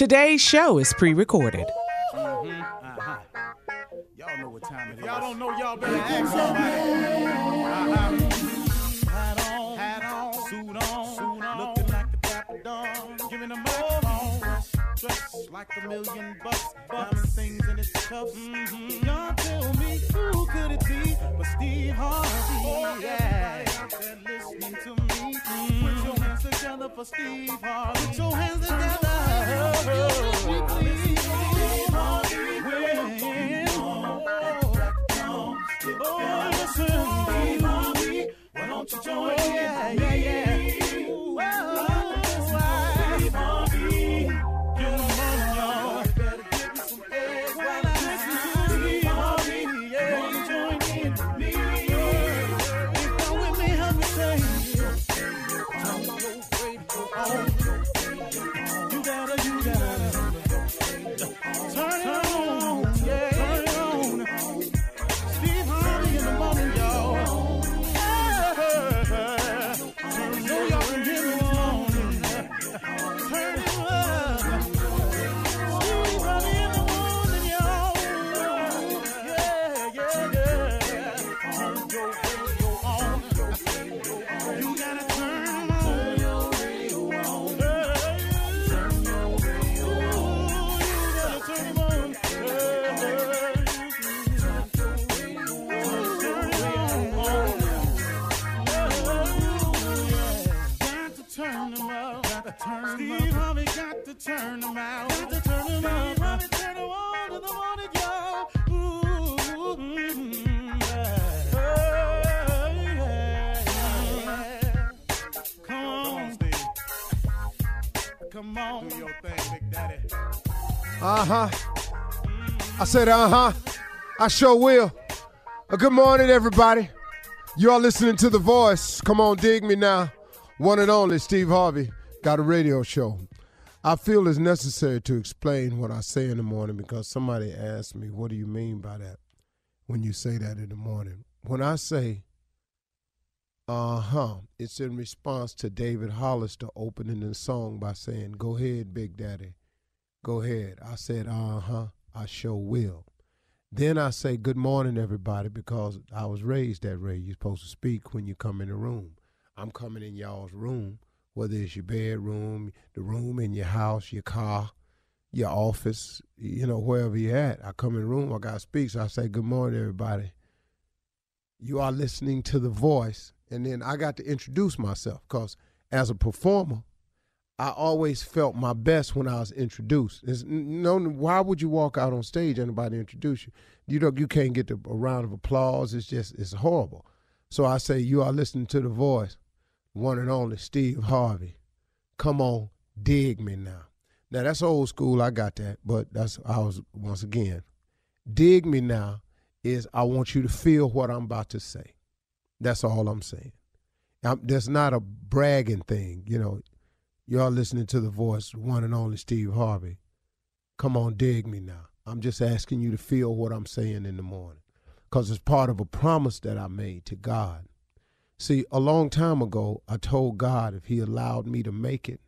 Today's show is pre recorded. Y'all know what time it is. Y'all don't know, y'all better ask somebody. Uh-huh. Hat on, hat on, suit on, suit on. looking like the giving like a million bucks, things in cuffs. Mm-hmm. Y'all tell me who could it be but Steve Harvey? Oh, yeah, listening to me. Mm-hmm. Put your hands together for Steve Harvey. Put your hands together. Oh, why don't you join in? Oh, yeah, yeah, yeah. Steve on. Do your thing, Big Daddy. Uh huh. I said, uh huh. I sure will. Uh, good morning, everybody. You are listening to The Voice. Come on, dig me now. One and only Steve Harvey got a radio show. I feel it's necessary to explain what I say in the morning because somebody asked me, What do you mean by that when you say that in the morning? When I say, uh huh, it's in response to David Hollister opening the song by saying, Go ahead, Big Daddy. Go ahead. I said, Uh huh. I sure will. Then I say good morning, everybody, because I was raised that way. You're supposed to speak when you come in the room. I'm coming in y'all's room, whether it's your bedroom, the room in your house, your car, your office, you know, wherever you're at. I come in the room, I got to speak, so I say good morning, everybody. You are listening to the voice, and then I got to introduce myself because as a performer, I always felt my best when I was introduced. It's, no, why would you walk out on stage and nobody introduce you? You know, you can't get the, a round of applause. It's just, it's horrible. So I say, you are listening to the voice, one and only Steve Harvey. Come on, dig me now. Now that's old school. I got that, but that's I was once again. Dig me now is I want you to feel what I'm about to say. That's all I'm saying. I'm, that's not a bragging thing, you know. Y'all listening to the voice, one and only Steve Harvey. Come on, dig me now. I'm just asking you to feel what I'm saying in the morning because it's part of a promise that I made to God. See, a long time ago, I told God if He allowed me to make it,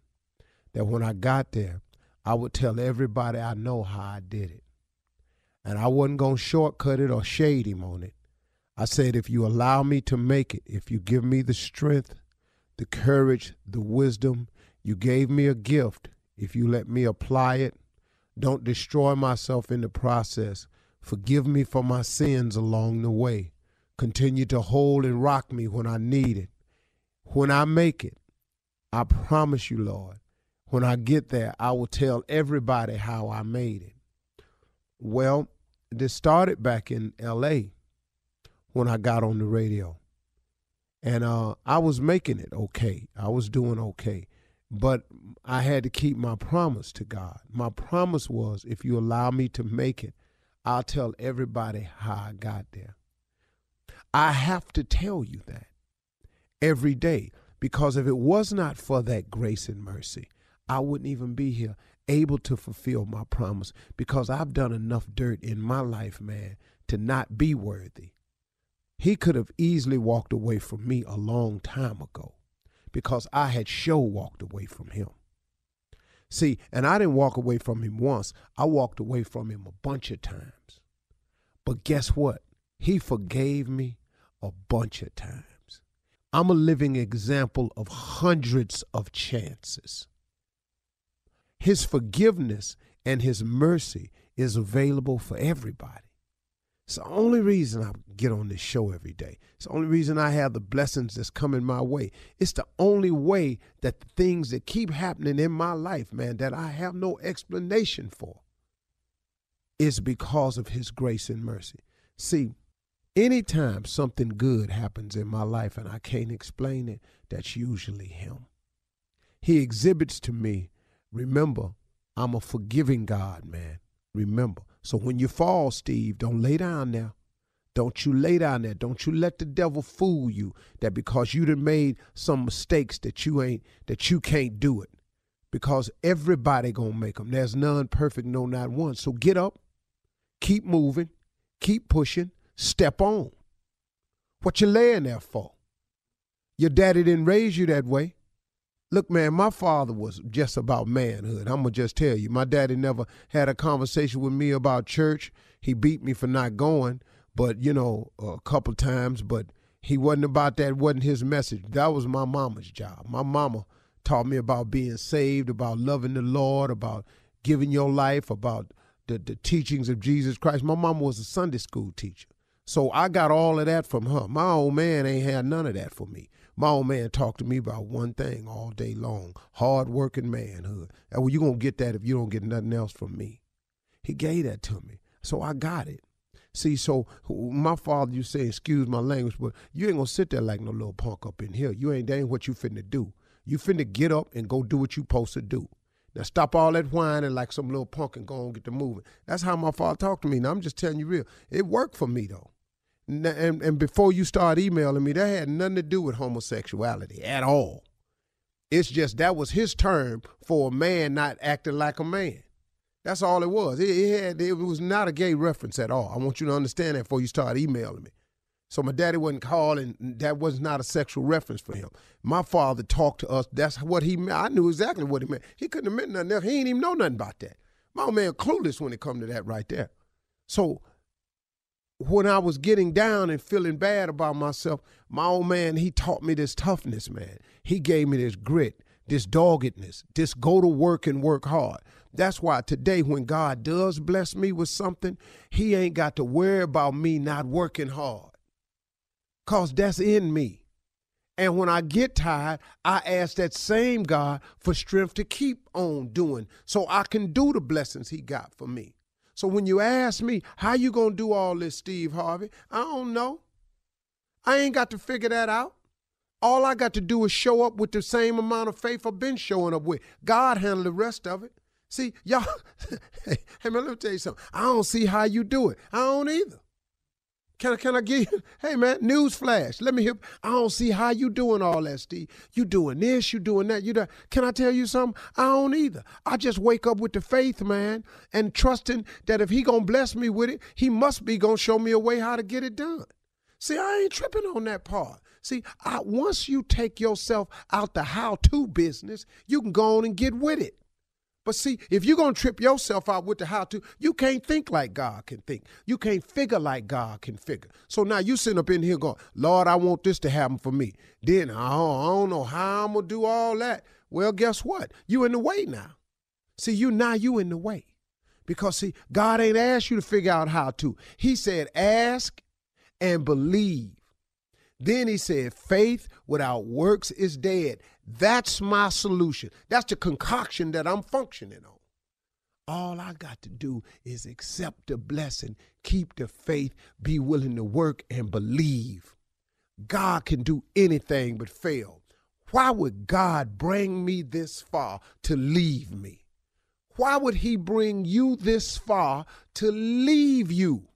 that when I got there, I would tell everybody I know how I did it. And I wasn't going to shortcut it or shade Him on it. I said, if you allow me to make it, if you give me the strength, the courage, the wisdom, you gave me a gift. If you let me apply it, don't destroy myself in the process. Forgive me for my sins along the way. Continue to hold and rock me when I need it. When I make it, I promise you, Lord, when I get there, I will tell everybody how I made it. Well, this started back in LA when I got on the radio. And uh, I was making it okay. I was doing okay. But I had to keep my promise to God. My promise was if you allow me to make it, I'll tell everybody how I got there. I have to tell you that every day because if it was not for that grace and mercy, I wouldn't even be here able to fulfill my promise because I've done enough dirt in my life, man, to not be worthy. He could have easily walked away from me a long time ago because I had show walked away from him. See, and I didn't walk away from him once, I walked away from him a bunch of times. But guess what? He forgave me a bunch of times. I'm a living example of hundreds of chances. His forgiveness and his mercy is available for everybody. It's the only reason I get on this show every day. It's the only reason I have the blessings that's coming my way. It's the only way that the things that keep happening in my life, man, that I have no explanation for, is because of His grace and mercy. See, anytime something good happens in my life and I can't explain it, that's usually Him. He exhibits to me, remember, I'm a forgiving God, man. Remember. So when you fall, Steve, don't lay down there. Don't you lay down there. Don't you let the devil fool you that because you done made some mistakes that you ain't that you can't do it. Because everybody gonna make them. There's none perfect, no not one. So get up, keep moving, keep pushing, step on. What you laying there for? Your daddy didn't raise you that way. Look, man, my father was just about manhood. I'm going to just tell you. My daddy never had a conversation with me about church. He beat me for not going, but, you know, a couple times, but he wasn't about that, wasn't his message. That was my mama's job. My mama taught me about being saved, about loving the Lord, about giving your life, about the, the teachings of Jesus Christ. My mama was a Sunday school teacher. So I got all of that from her. My old man ain't had none of that for me. My old man talked to me about one thing all day long hard working manhood. And well, you're going to get that if you don't get nothing else from me. He gave that to me. So I got it. See, so my father, you say, excuse my language, but you ain't gonna sit there like no little punk up in here. You ain't, that ain't what you finna do. You finna get up and go do what you supposed to do. Now stop all that whining like some little punk and go and get the moving. That's how my father talked to me. Now I'm just telling you real. It worked for me though. And, and, before you start emailing me, that had nothing to do with homosexuality at all. It's just that was his term for a man not acting like a man. That's all it was. It, it, had, it was not a gay reference at all. I want you to understand that before you start emailing me. So my daddy wasn't calling. That was not a sexual reference for him. My father talked to us. That's what he meant. I knew exactly what he meant. He couldn't have meant nothing else. He ain't even know nothing about that. My old man clueless when it come to that right there. So when I was getting down and feeling bad about myself, my old man, he taught me this toughness, man. He gave me this grit, this doggedness, this go to work and work hard. That's why today, when God does bless me with something, he ain't got to worry about me not working hard. Cause that's in me. And when I get tired, I ask that same God for strength to keep on doing so I can do the blessings he got for me. So when you ask me, how you going to do all this, Steve Harvey? I don't know. I ain't got to figure that out. All I got to do is show up with the same amount of faith I've been showing up with. God handle the rest of it. See, y'all, hey, man, let me tell you something. I don't see how you do it. I don't either. Can I, can I give you, hey man, news flash. Let me hear. I don't see how you doing all that, Steve. You doing this, you doing that, you that. Can I tell you something? I don't either. I just wake up with the faith, man, and trusting that if he gonna bless me with it, he must be gonna show me a way how to get it done. See, I ain't tripping on that part. See, I, once you take yourself out the how-to business, you can go on and get with it. But see, if you're going to trip yourself out with the how to, you can't think like God can think. You can't figure like God can figure. So now you sitting up in here going, Lord, I want this to happen for me. Then I don't, I don't know how I'm going to do all that. Well, guess what? You in the way now. See, you now you in the way. Because see, God ain't asked you to figure out how to. He said, ask and believe. Then he said, faith without works is dead. That's my solution. That's the concoction that I'm functioning on. All I got to do is accept the blessing, keep the faith, be willing to work and believe. God can do anything but fail. Why would God bring me this far to leave me? Why would He bring you this far to leave you?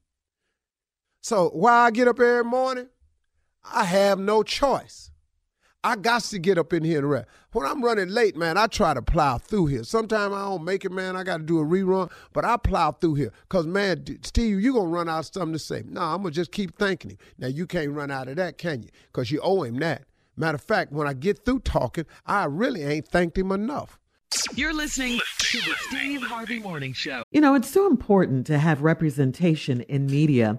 So, why I get up every morning? I have no choice. I got to get up in here and rest. When I'm running late, man, I try to plow through here. Sometimes I don't make it, man. I got to do a rerun, but I plow through here. Because, man, Steve, you going to run out of something to say. No, I'm going to just keep thanking him. Now, you can't run out of that, can you? Because you owe him that. Matter of fact, when I get through talking, I really ain't thanked him enough. You're listening to the Steve Harvey Morning Show. You know, it's so important to have representation in media.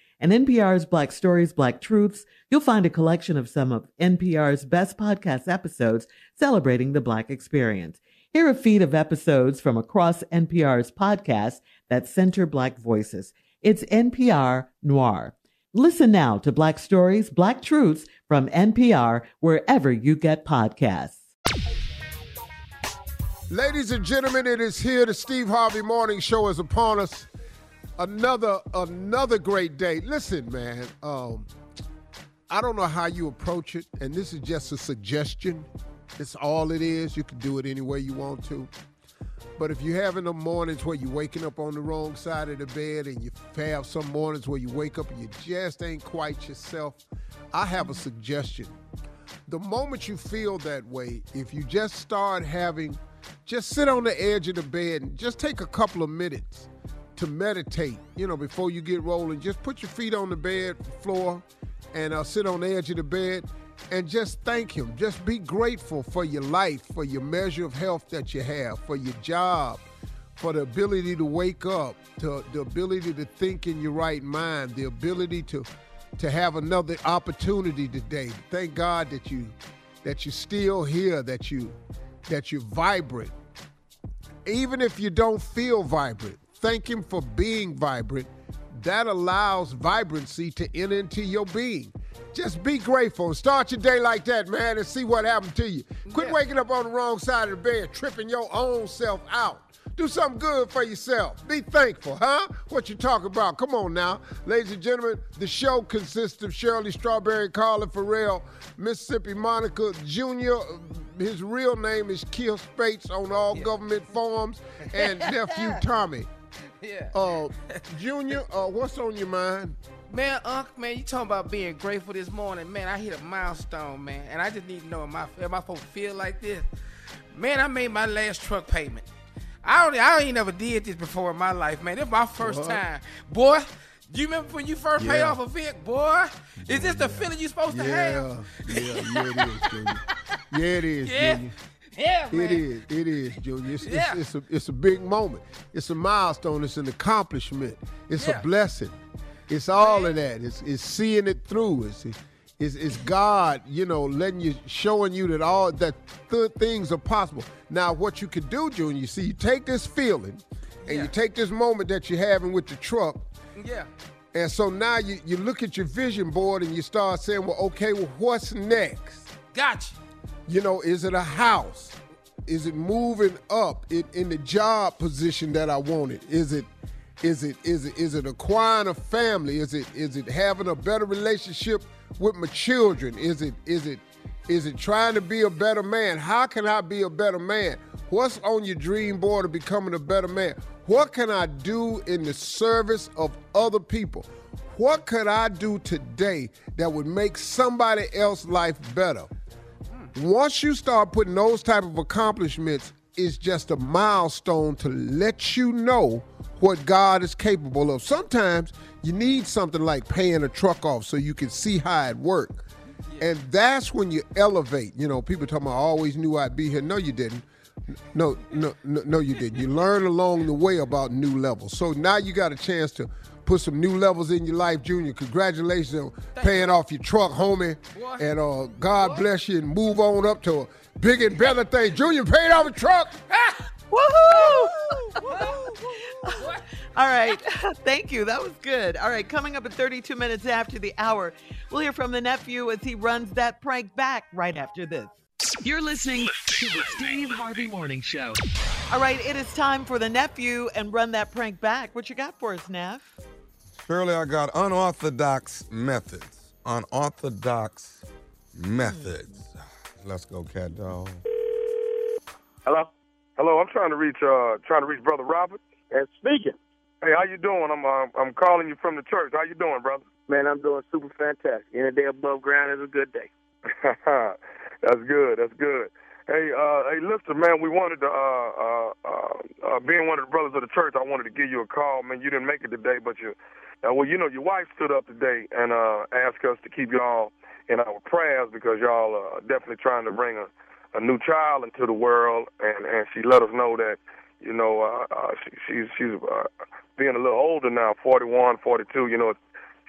and NPR's Black Stories, Black Truths, you'll find a collection of some of NPR's best podcast episodes celebrating the Black experience. Hear a feed of episodes from across NPR's podcasts that center Black voices. It's NPR Noir. Listen now to Black Stories, Black Truths from NPR wherever you get podcasts. Ladies and gentlemen, it is here. The Steve Harvey Morning Show is upon us another another great day. Listen, man, um, I don't know how you approach it, and this is just a suggestion. It's all it is. You can do it any way you want to. But if you're having the mornings where you're waking up on the wrong side of the bed and you have some mornings where you wake up and you just ain't quite yourself, I have a suggestion. The moment you feel that way, if you just start having, just sit on the edge of the bed and just take a couple of minutes to meditate, you know, before you get rolling. Just put your feet on the bed floor and uh, sit on the edge of the bed and just thank him. Just be grateful for your life, for your measure of health that you have, for your job, for the ability to wake up, to the ability to think in your right mind, the ability to to have another opportunity today. Thank God that you that you're still here, that you that you're vibrant. Even if you don't feel vibrant, thank him for being vibrant. That allows vibrancy to enter into your being. Just be grateful and start your day like that, man, and see what happens to you. Quit yeah. waking up on the wrong side of the bed, tripping your own self out. Do something good for yourself. Be thankful, huh? What you talk about? Come on now. Ladies and gentlemen, the show consists of Shirley Strawberry, Carla Ferrell, Mississippi Monica Jr., his real name is Kill Spates on all yeah. government forms, and nephew Tommy. Yeah. Uh, Junior, uh, what's on your mind? Man, Unc, man, you talking about being grateful this morning. Man, I hit a milestone, man. And I just need to know if my, if my folks feel like this. Man, I made my last truck payment. I don't I ain't never did this before in my life, man. This my first what? time. Boy, do you remember when you first yeah. paid off a Vic, boy? Is this the feeling you supposed to have? Yeah, yeah, it is, Junior. Yeah, it is, yeah. Yeah, man. It is. It is, Junior. It's, yeah. it's, it's, a, it's a big moment. It's a milestone. It's an accomplishment. It's yeah. a blessing. It's all man. of that. It's, it's seeing it through. It's, it's, it's God, you know, letting you, showing you that all that th- things are possible. Now, what you can do, Junior, you see, you take this feeling, and yeah. you take this moment that you're having with the truck. Yeah. And so now you, you look at your vision board and you start saying, well, okay, well, what's next? Gotcha. You know, is it a house? Is it moving up in, in the job position that I wanted? Is it is it is it is it acquiring a family? Is it is it having a better relationship with my children? Is it is it is it trying to be a better man? How can I be a better man? What's on your dream board of becoming a better man? What can I do in the service of other people? What could I do today that would make somebody else's life better? Once you start putting those type of accomplishments, it's just a milestone to let you know what God is capable of. Sometimes you need something like paying a truck off so you can see how it works. And that's when you elevate. You know, people talking about I always knew I'd be here. No, you didn't. No, no, no, no, you didn't. You learn along the way about new levels. So now you got a chance to put some new levels in your life, Junior. Congratulations on Thank paying you. off your truck, homie. What? And uh, God what? bless you and move on up to a big and better thing. Junior paid off a truck. Woohoo! All right. Thank you. That was good. All right. Coming up at 32 minutes after the hour, we'll hear from the nephew as he runs that prank back right after this. You're listening to the Steve Harvey Morning Show. All right. It is time for the nephew and run that prank back. What you got for us, Neff? Shirley, I got unorthodox methods. Unorthodox methods. Let's go, cat dog. Hello. Hello. I'm trying to reach uh trying to reach brother Robert. And speaking. Hey, how you doing? I'm uh, I'm calling you from the church. How you doing, brother? Man, I'm doing super fantastic. Any day above ground is a good day. That's good. That's good. Hey, uh, hey, listen, man. We wanted to, uh, uh, uh, uh, being one of the brothers of the church, I wanted to give you a call, man. You didn't make it today, but you, uh, well, you know, your wife stood up today and asked us to keep y'all in our prayers because y'all are definitely trying to bring a, a new child into the world, and and she let us know that, you know, she, she's she's being a little older now, 41, 42. You know,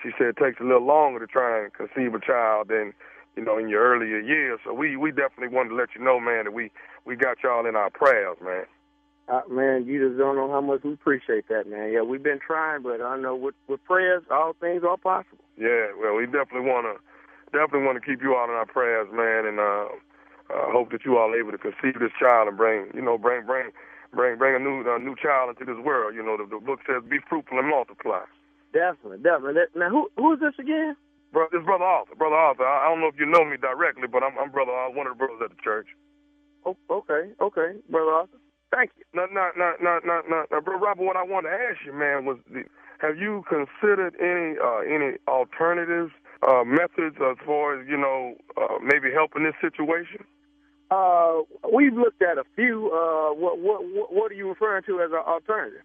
she said it takes a little longer to try and conceive a child than you know, in your earlier years. So we we definitely wanted to let you know, man, that we we got y'all in our prayers, man. Uh, man, you just don't know how much we appreciate that, man. Yeah, we've been trying, but I know with with prayers, all things are possible. Yeah, well, we definitely want to definitely want to keep you all in our prayers, man, and uh, uh, hope that you all are able to conceive this child and bring, you know, bring bring bring bring a new a new child into this world. You know, the, the book says, "Be fruitful and multiply." Definitely, definitely. Now, who who is this again? Bro, this brother Arthur. Brother Arthur. I, don't know if you know me directly, but I'm, I'm brother. I'm one of the brothers at the church. Oh, okay, okay, brother Arthur. Thank you. No, no, no, no, no, no, no, bro, Robert. What I wanted to ask you, man, was the, have you considered any uh, any alternatives, uh, methods as far as you know, uh, maybe helping this situation? Uh, we've looked at a few. Uh, what what what are you referring to as an alternative?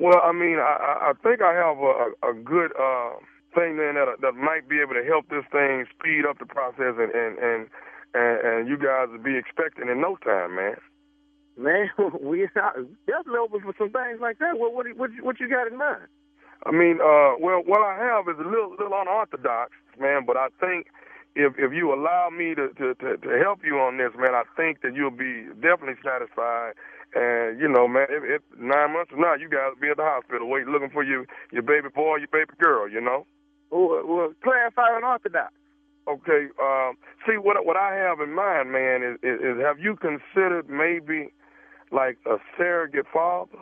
Well, I mean, I, I think I have a, a, a good uh, thing then that that might be able to help this thing speed up the process, and and and and, and you guys will be expecting in no time, man. Man, we definitely open for some things like that. What what what, what you got in mind? I mean, uh, well, what I have is a little little unorthodox, man. But I think if if you allow me to to to, to help you on this, man, I think that you'll be definitely satisfied. And you know, man, if, if nine months from now, you guys will be at the hospital waiting, looking for you, your baby boy, your baby girl. You know. Well, well clarify unorthodox. Okay. Um, see, what what I have in mind, man, is, is, is have you considered maybe like a surrogate father?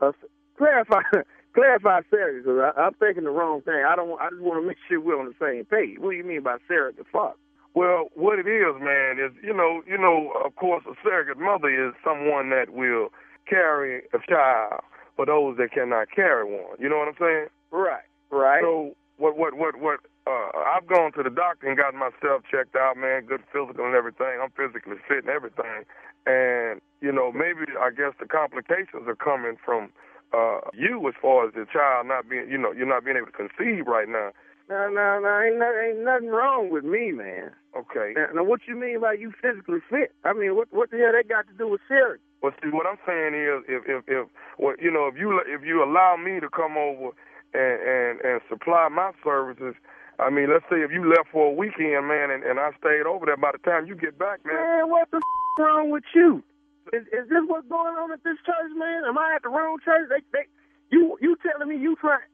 Uh, clarify clarify surrogate, because I'm thinking the wrong thing. I don't. I just want to make sure we're on the same page. What do you mean by surrogate father? Well, what it is, man, is you know, you know, of course, a surrogate mother is someone that will carry a child for those that cannot carry one. You know what I'm saying? Right. Right. So what what what what uh I've gone to the doctor and gotten myself checked out, man, good physical and everything. I'm physically fit and everything. And, you know, maybe I guess the complications are coming from uh you as far as the child not being you know, you're not being able to conceive right now. No, no, no, ain't, no, ain't nothing wrong with me, man. Okay. Now, now, what you mean by you physically fit? I mean, what what the hell that got to do with surrogate? Well, see, what I'm saying is, if if if well, you know, if you if you allow me to come over and and and supply my services, I mean, let's say if you left for a weekend, man, and, and I stayed over there. By the time you get back, man, Man, what the f- wrong with you? Is, is this what's going on at this church, man? Am I at the wrong church? They, they, you, you telling me you trying?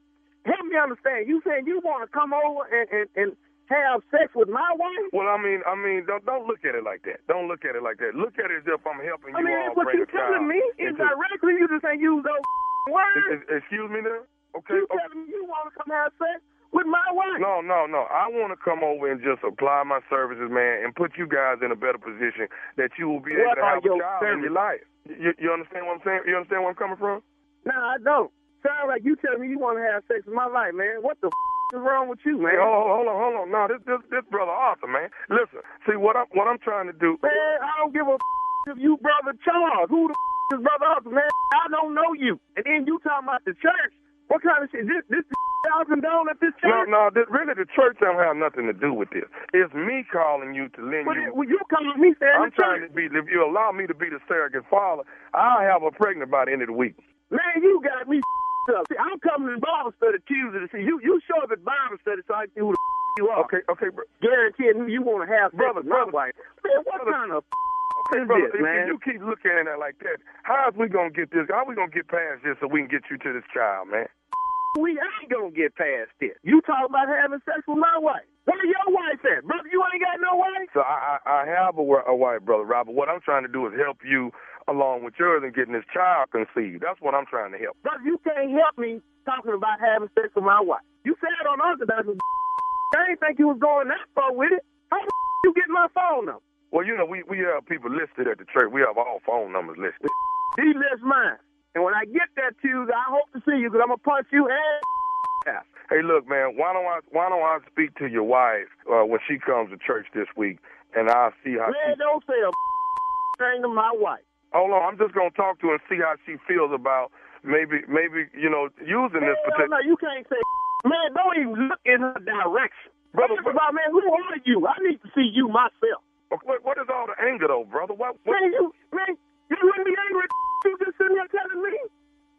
Help me understand. You saying you want to come over and, and, and have sex with my wife? Well, I mean, I mean, don't don't look at it like that. Don't look at it like that. Look at it as if I'm helping you. I mean, all what you telling me. Indirectly, you just ain't use those words. Excuse me, now. Okay. You telling me you want to come have sex with my wife? No, no, no. I want to come over and just apply my services, man, and put you guys in a better position that you will be able to have a child in your life. You, you understand what I'm saying? You understand where I'm coming from? No, I don't. Sound like you telling me you want to have sex with my wife, man. What the f- is wrong with you, man? Hey, hold, hold on, hold on. No, this, this, this brother Arthur, man. Listen, see what I'm, what I'm trying to do. Man, I don't give a f- if you brother Charles. Who the f- is brother Arthur, man? I don't know you. And then you talking about the church. What kind of shit? This, this y'all condone at this No, church? no, this, really the church don't have nothing to do with this. It's me calling you to lend But you. well, you calling me saying I'm trying to be. If you allow me to be the surrogate father, I'll have her pregnant by the end of the week. Man, you got me up. See, I'm coming to Bible study Tuesday to see you. You show up at Bible study so I can see who the you are. Okay, okay, bro. Guaranteeing you want to have Brother, brother. wife. Man, what Brother. kind of Okay, brother, this, if, man? if you keep looking at it like that, how is we gonna get this? How we gonna get past this so we can get you to this child, man? We ain't gonna get past this. You talking about having sex with my wife. Where your wife at? Brother, you ain't got no wife? So I, I, I have a, a wife, brother Robert. What I'm trying to do is help you along with yours and getting this child conceived. That's what I'm trying to help. Brother, you can't help me talking about having sex with my wife. You said on Orthodox, I ain't think you was going that far with it. How the you get my phone number? Well, you know, we, we have people listed at the church. We have all phone numbers listed. He lists mine. And when I get that Tuesday, I hope to see you because I'm going to punch you and out. Hey, look, man. Why don't I why don't I speak to your wife uh, when she comes to church this week, and I'll see how. Man, She, don't say a thing to my wife. hold on, I'm just gonna talk to her and see how she feels about maybe maybe you know using this particular. no, you can't say Man, don't even look in her direction. Brother, of all, man, who are you? I need to see you myself. What, what is all the anger though, brother? What, what, Man, you, man, you wouldn't be angry at you just sitting there telling me.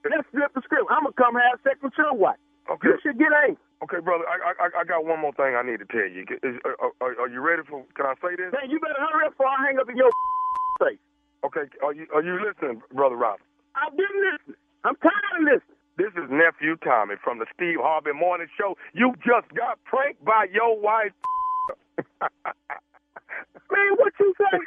Let's flip the script. I'm gonna come have sex with your wife. Okay. You should get angry. Okay, brother. I, I I got one more thing I need to tell you. Is, are, are, are you ready for? Can I say this? Man, you better hurry up before I hang up in your face. Okay. Are you are you listening, brother Robert? I've been listening. I'm tired of listening. This is nephew Tommy from the Steve Harvey Morning Show. You just got pranked by your wife. Man, what you say?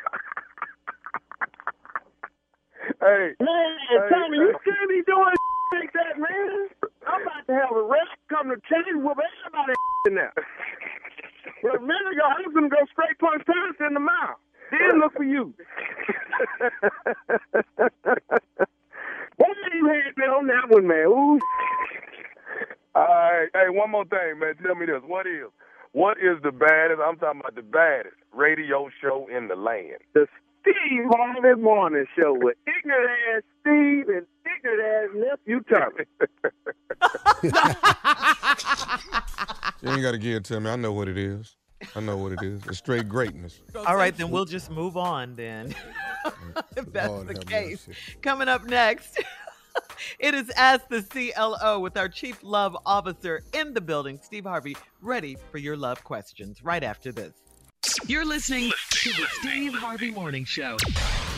Hey. Man, Hey, Tommy, you hey. can't be doing like that, man. I'm about to have a rest come to change with everybody in there. Well, a minute ago, I was gonna go straight punch Thomas in the mouth. Then look for you. What you had been on that one, man? Ooh. All right. Hey, one more thing, man. Tell me this. What is what is the baddest? I'm talking about the baddest radio show in the land. The Steve Harvey Morning Show with ignorant ass Steve and ignorant ass nephew Tommy. You ain't got to give it to me. I know what it is. I know what it is. It's straight greatness. All right, then we'll just move on then. if that's Lord the case. mercy. Coming up next, it is Ask the CLO with our Chief Love Officer in the building, Steve Harvey, ready for your love questions right after this. You're listening to the Steve Harvey Morning Show.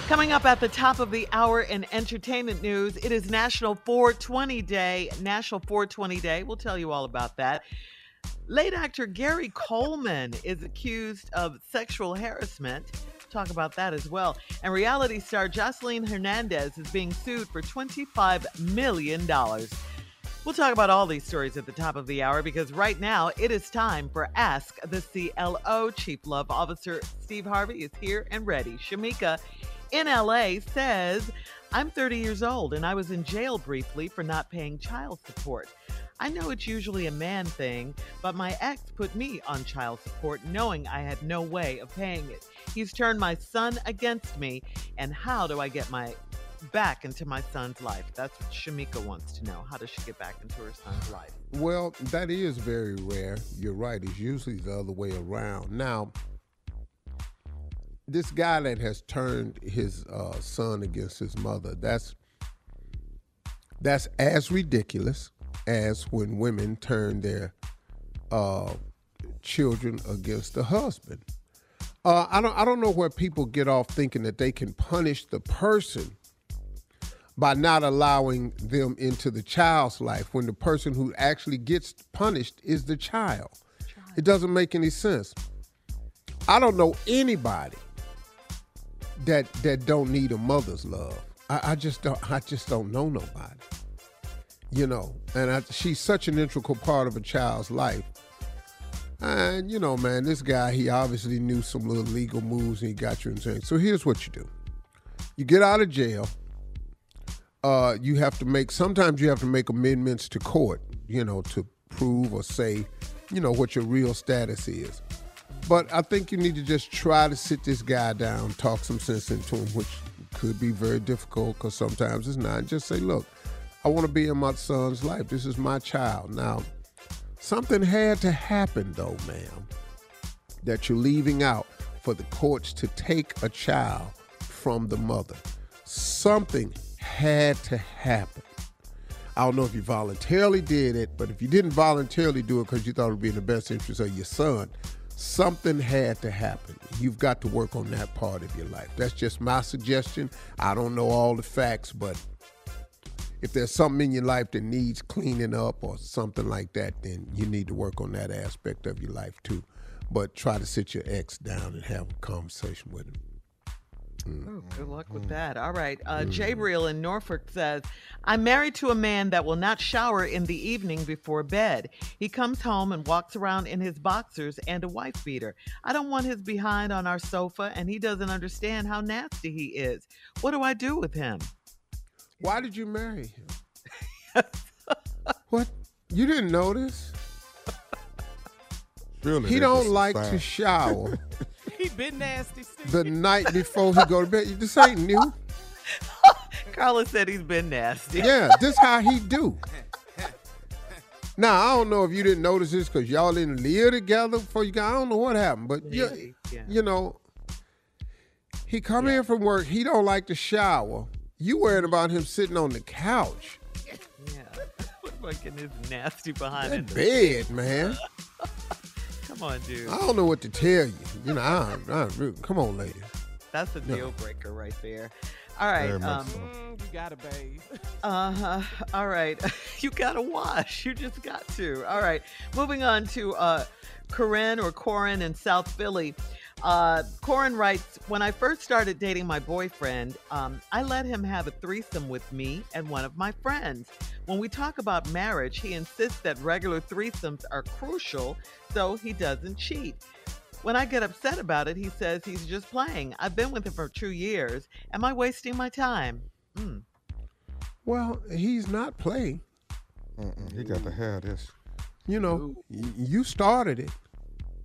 Coming up at the top of the hour in entertainment news, it is National 420 Day. National 420 Day. We'll tell you all about that. Late actor Gary Coleman is accused of sexual harassment. Talk about that as well. And reality star Joseline Hernandez is being sued for $25 million. We'll talk about all these stories at the top of the hour because right now it is time for Ask the CLO. Chief Love Officer Steve Harvey is here and ready. Shamika in LA says, I'm 30 years old and I was in jail briefly for not paying child support. I know it's usually a man thing, but my ex put me on child support knowing I had no way of paying it. He's turned my son against me, and how do I get my back into my son's life? That's what Shamika wants to know. How does she get back into her son's life? Well, that is very rare. You're right. It's usually the other way around. Now, this guy that has turned his uh, son against his mother, that's that's as ridiculous as when women turn their uh, children against the husband. Uh, I don't I don't know where people get off thinking that they can punish the person by not allowing them into the child's life when the person who actually gets punished is the child. It doesn't make any sense. I don't know anybody that that don't need a mother's love. I, I just don't I just don't know nobody. You know, and I, she's such an integral part of a child's life. And you know, man, this guy he obviously knew some little legal moves and he got you in insane. So here's what you do: you get out of jail. Uh, you have to make sometimes you have to make amendments to court, you know, to prove or say, you know, what your real status is. But I think you need to just try to sit this guy down, talk some sense into him, which could be very difficult because sometimes it's not. Just say, look, I want to be in my son's life. This is my child. Now, something had to happen though, ma'am, that you're leaving out for the courts to take a child from the mother. Something had to happen. I don't know if you voluntarily did it, but if you didn't voluntarily do it because you thought it would be in the best interest of your son, something had to happen. You've got to work on that part of your life. That's just my suggestion. I don't know all the facts, but if there's something in your life that needs cleaning up or something like that, then you need to work on that aspect of your life too. But try to sit your ex down and have a conversation with him. Oh, good luck with that. All right. Uh, Jabriel in Norfolk says, I'm married to a man that will not shower in the evening before bed. He comes home and walks around in his boxers and a wife beater. I don't want his behind on our sofa, and he doesn't understand how nasty he is. What do I do with him? Why did you marry him? what? You didn't notice? Surely he don't like sign. to shower He been nasty. Steve. the night before he go to bed. This ain't new. Carla said he's been nasty. Yeah, this how he do. Now I don't know if you didn't notice this because y'all didn't live together before you got. I don't know what happened, but you, yeah. you know, he come in from work. He don't like to shower. You worrying about him sitting on the couch, Yeah. Getting his nasty behind in that the bed, man. Come on, dude. I don't know what to tell you. You know, I, I really, come on, lady. That's a No. deal breaker right there. All right. Um, so. Mm, you gotta bathe. Uh huh. All right. You gotta wash. You just got to. All right. Moving on to uh, Corinne or Corin in South Philly. Uh, Corin writes When I first started dating my boyfriend, um, I let him have a threesome with me and one of my friends. When we talk about marriage, he insists that regular threesomes are crucial so he doesn't cheat. When I get upset about it, he says he's just playing. I've been with him for two years. Am I wasting my time? Hmm. Well, he's not playing. Mm-mm, he got to have this. You know, y- you started it.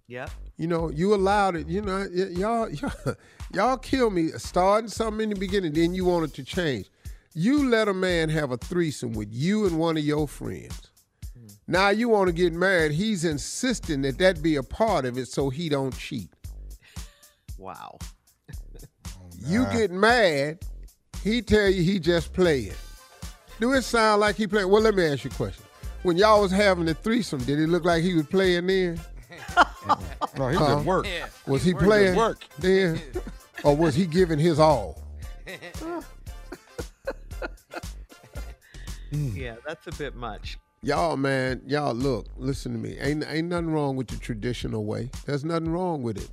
Yep. You know, you allowed it. You know, y- y'all, y'all, y'all kill me starting something in the beginning, then you want it to change. You let a man have a threesome with you and one of your friends. Hmm. Now you want to get married. He's insisting that that be a part of it so he don't cheat. Wow. You get mad, he tell you he just playing. Do it sound like he playing? Well, let me ask you a question. When y'all was having the threesome, did it look like he was playing then? No, he Huh? just work. Was he Work. playing work. then? or was he giving his all? Mm. Yeah, that's a bit much. Y'all, man, y'all look, listen to me. Ain't ain't nothing wrong with the traditional way. There's nothing wrong with it.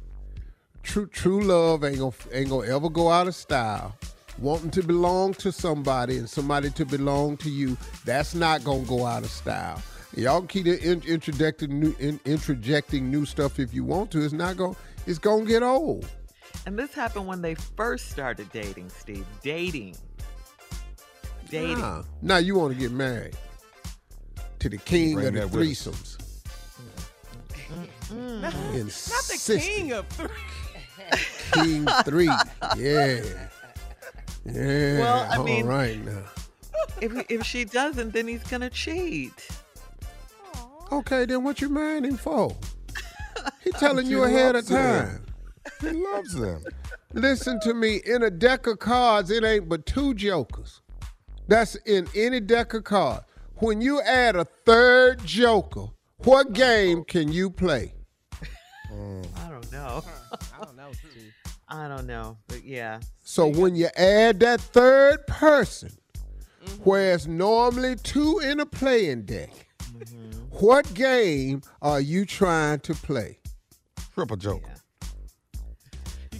True true love ain't gonna ain't gonna ever go out of style. Wanting to belong to somebody and somebody to belong to you, that's not gonna go out of style. Y'all keep in, introducing new in, interjecting new stuff if you want to. It's not going it's gonna get old. And this happened when they first started dating, Steve. Dating. Dating. Nah. Now you want to get married to the king Bring of the that with us. threesomes. Not, not the king of three. King three. Yeah. Yeah. Well, I All mean- right now. if if she doesn't, then he's gonna cheat. Okay, then what you marrying him for? He telling you ahead of loves them. time. He loves them. Listen to me. In a deck of cards, it ain't but two jokers. That's in any deck of cards. When you add a third joker, what game can you play? I don't know. I don't know, I don't know, but yeah. So when you add that third person, mm-hmm. whereas normally two in a playing deck, mm-hmm. what game are you trying to play? Triple joker.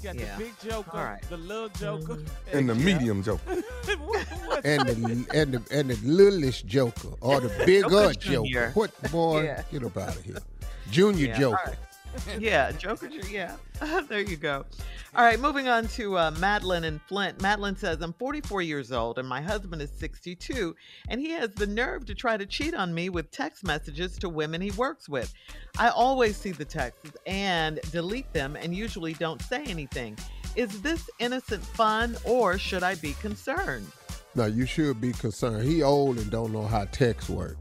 You got Yeah. the big joker, All right. the little joker, mm-hmm. And the medium joker. what, what, And the and the and the littlest joker or the bigger Joker joker. What boy? Yeah. Get up out of here. Junior Yeah, all joker. Yeah, Joker. Yeah, there you go. All right, moving on to uh, Madeline and Flint. Madeline says, I'm 44 years old and my husband is 62, and he has the nerve to try to cheat on me with text messages to women he works with. I always see the texts and delete them and usually don't say anything. Is this innocent fun or should I be concerned? No, you should be concerned. He old and don't know how texts work.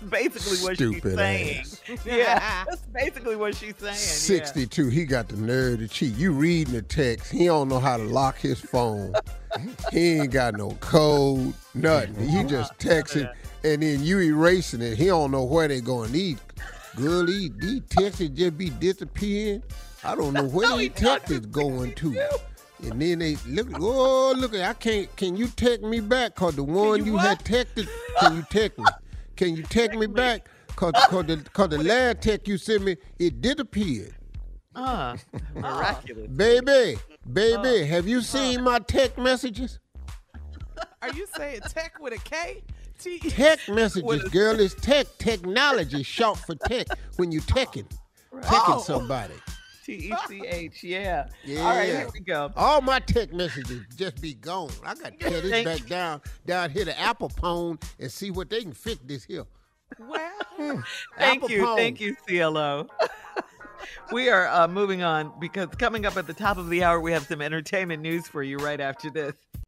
That's basically what Stupid she's saying. ass. Yeah, that's basically what she's saying. yeah. 62, he got the nerve to cheat. You reading the text, he don't know how to lock his phone. he ain't got no code, nothing. He just texting, and then you erasing it. He don't know where they going. These girl, these, these texts just be disappearing. I don't know where these texts is going to. And then they look, oh look, I can't. Can you text me back? Cause the one you, had texted, can you text me? Can you text me back? Cause, cause the, cause the last text you sent me, it did appear. Ah, miraculous. Baby, baby, have you seen my text messages? are you saying tech with a K? T- tech messages, girl, it's tech. Technology, short for tech. When you teching, teching Oh. somebody. T E C H, yeah. Yeah. All right, here we go. All my text messages just be gone. I got to tear this back down, down here to Apple Pone and see what they can fix this here. well, Thank Apple you, Pone. thank you, CLO. we are uh, moving on because coming up at the top of the hour, we have some entertainment news for you right after this.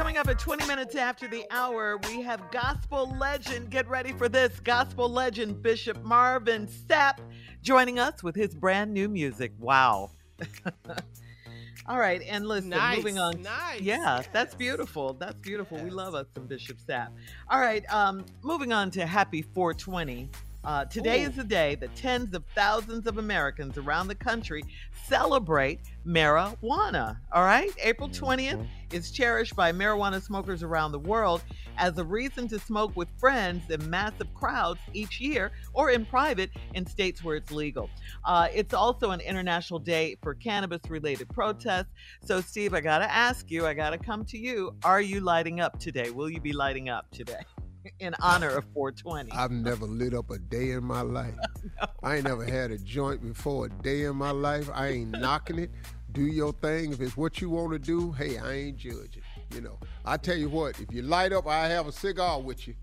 Coming up at 20 minutes after the hour, we have gospel legend. Get ready for this gospel legend, Bishop Marvin Sapp, joining us with his brand new music. Wow. All right, and listen, Nice, moving on. nice, Yeah, that's beautiful. That's beautiful. We love us some Bishop Sapp. All right, um, moving on to Happy 420. Uh, today Ooh. is the day that tens of thousands of Americans around the country celebrate marijuana. All right, April 20th is cherished by marijuana smokers around the world as a reason to smoke with friends in massive crowds each year or in private in states where it's legal. Uh, it's also an international day for cannabis related protests. So, Steve, I got to ask you, I got to come to you. Are you lighting up today? Will you be lighting up today in honor of 420? I've never lit up a day in my life. I ain't never had a joint before a day in my life. I ain't knocking it. Do your thing. If it's what you want to do, hey, I ain't judging. You know, I tell you what, if you light up, I have a cigar with you.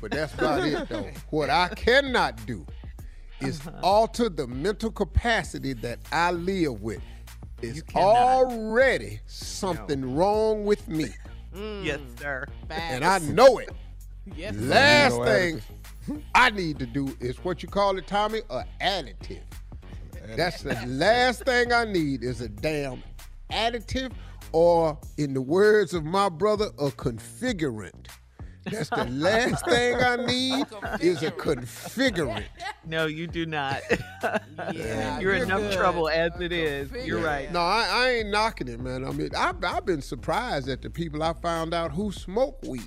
But that's about it, though. What I cannot do is uh-huh. alter the mental capacity that I live with. It's already something wrong with me. Mm. Yes, sir. And I know it. Yes. Last No thing I need to do is what you call it, Tommy, a additive. That's the last thing I need is a damn additive, or in the words of my brother, a configurant. That's the last thing I need is a configurant. No, you do not. Yeah, you're, you're enough good. trouble as it is. You're right. No, I, I ain't knocking it, man. I mean, I've, I've been surprised at the people I found out who smoke weed.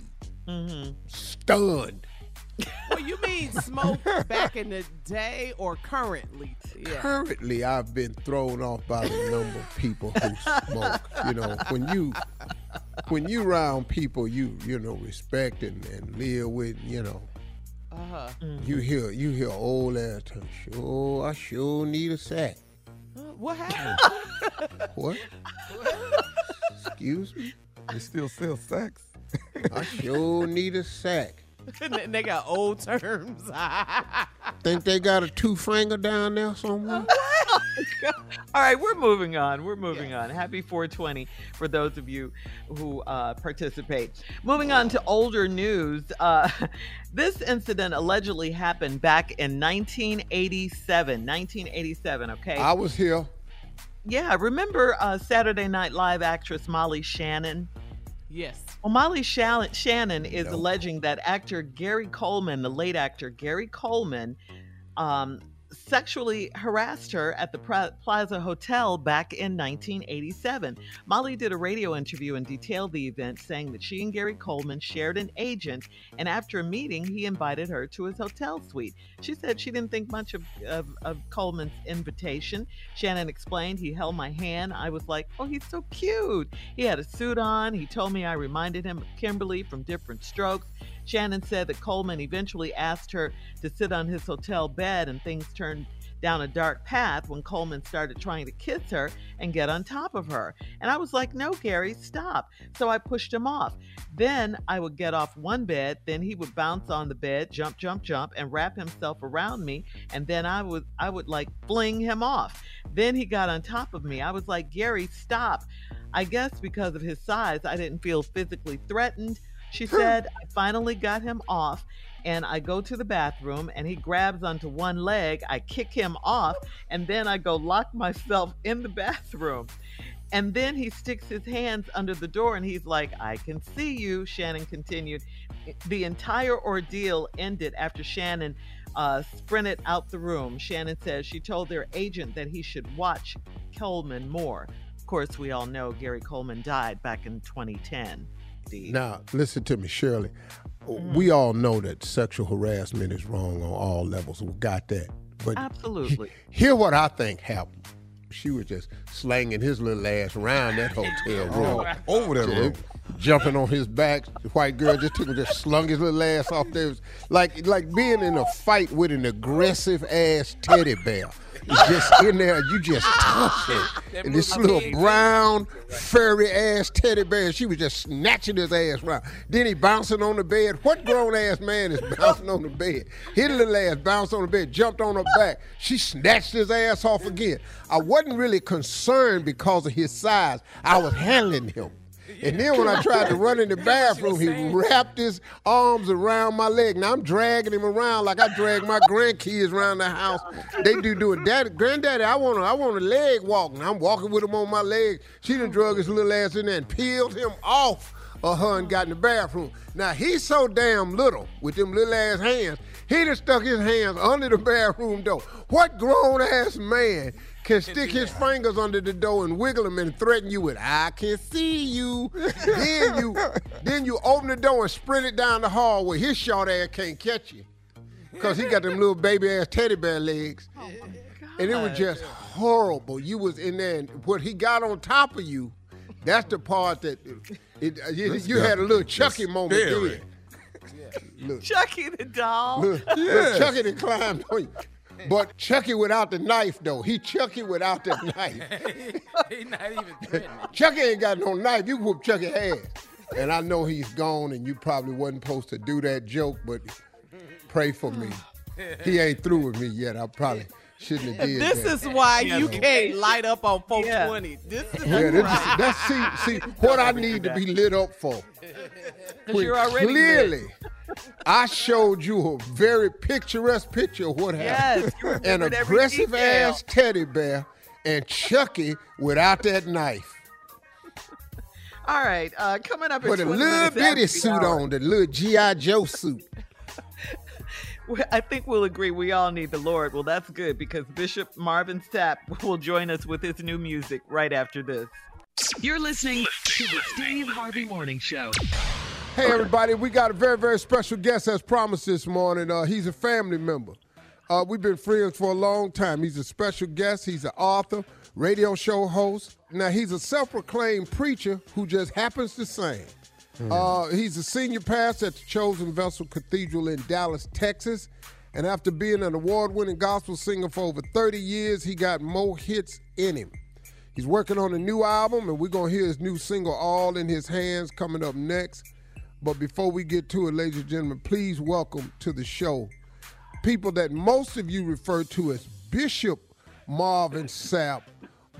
Mm-hmm. Stunned. Well, you mean smoke back in the day or currently? Yeah. Currently, I've been thrown off by the number of people who smoke. You know, when you when you around people you you know respect and, and live with, you know, Uh-huh. you hear you hear old ass talk, sure I sure need a sack. What happened? What? Excuse me? They still sell sacks. I sure need a sack. they they got old terms. Think they got a two finger down there somewhere? All right, we're moving on. We're moving on. Happy 420 for those of you who uh, participate. Moving on to older news. Uh, this incident allegedly happened back in 1987. 1987, okay? I was here. yeah, remember uh, Saturday Night Live actress Molly Shannon? Yes. Well, Molly Shannon is alleging that actor Gary Coleman, the late actor Gary Coleman, um, sexually harassed her at the Plaza Hotel back in 1987. Molly did a radio interview and detailed the event, saying that she and Gary Coleman shared an agent, and after a meeting, he invited her to his hotel suite. She said she didn't think much of, of, of Coleman's invitation. Shannon explained, He held my hand. I was like, Oh, he's so cute. He had a suit on. He told me I reminded him of Kimberly from Diff'rent Strokes. Shannon said that Coleman eventually asked her to sit on his hotel bed, and things turned down a dark path when Coleman started trying to kiss her and get on top of her. And I was like, No, Gary, stop. So I pushed him off. Then I would get off one bed, then he would bounce on the bed, jump, jump, jump, and wrap himself around me. And then I would I would like fling him off. Then he got on top of me. I was like, Gary, stop. I guess because of his size, I didn't feel physically threatened. She said, I finally got him off and I go to the bathroom and he grabs onto one leg. I kick him off and then I go lock myself in the bathroom. And then he sticks his hands under the door and he's like, I can see you, Shannon continued. The entire ordeal ended after Shannon uh, sprinted out the room. Shannon says she told their agent that he should watch Coleman more. Of course, we all know Gary Coleman died back in 2010. Steve. Now, listen to me, Shirley. Mm-hmm. We all know that sexual harassment is wrong on all levels. We got that. But Absolutely. Here what I think happened. She was just slanging his little ass around that hotel room. Oh, over that room. Jumping on his back. The white girl just took him, just slung his little ass off there. Was like like being in a fight with an aggressive ass teddy bear. It's just in there, you just touch it. And this little brown, furry ass teddy bear, she was just snatching his ass around. Then he bouncing on the bed. What grown ass man is bouncing on the bed? His little ass bounced on the bed, jumped on her back. She snatched his ass off again. I wasn't really concerned because of his size. I was handling him. And then when I tried to run in the bathroom, he wrapped his arms around my leg. Now I'm dragging him around like I drag my grandkids around the house. They do do it. Daddy, granddaddy, I want to, I want a leg walk. And I'm walking with him on my leg. She done drug his little ass in there and peeled him off of her and got in the bathroom. Now he's so damn little with them little ass hands. He done stuck his hands under the bathroom door. What grown ass man can stick his fingers under the door and wiggle them and threaten you with "I can see you." then you, then you open the door and sprint it down the hall where his short ass can't catch you, cause he got them little baby ass teddy bear legs. Oh and it was just horrible. You was in there, and what he got on top of you, that's the part that it, it- uh, you, you had a little Chucky moment scary. there. Look, Chucky the doll. look, look, Chucky done climbed on you. But Chucky without the knife, though. He Chucky without the knife. He not even threatening. Chucky ain't got no knife. You can whoop Chucky ass. And I know he's gone, and you probably wasn't supposed to do that joke, but pray for me. He ain't through with me yet. I probably shouldn't have did This that. is why you can't light up on 420. This is Yeah, that's, that's see, see what I need to be lit up for. When you're already clearly, I showed you a very picturesque picture of what happened. Yes, you An aggressive ass teddy bear and Chucky without that knife. All right, uh, coming up at With a little minutes bitty suit hour. on, the little G.I. Joe suit. I think we'll agree we all need the Lord. Well, that's good because Bishop Marvin Sapp will join us with his new music right after this. You're listening to the Steve Harvey Morning Show. Hey, everybody, we got a very, very special guest as promised this morning. Uh, he's a family member. Uh, we've been friends for a long time. He's a special guest, he's an author, radio show host. Now, he's a self proclaimed preacher who just happens to sing. Uh, he's a senior pastor at the Chosen Vessel Cathedral in Dallas, Texas. And after being an award winning gospel singer for over 30 years, he got more hits in him. He's working on a new album, and we're going to hear his new single, All in His Hands, coming up next. But before we get to it, ladies and gentlemen, please welcome to the show people that most of you refer to as Bishop Marvin Sapp,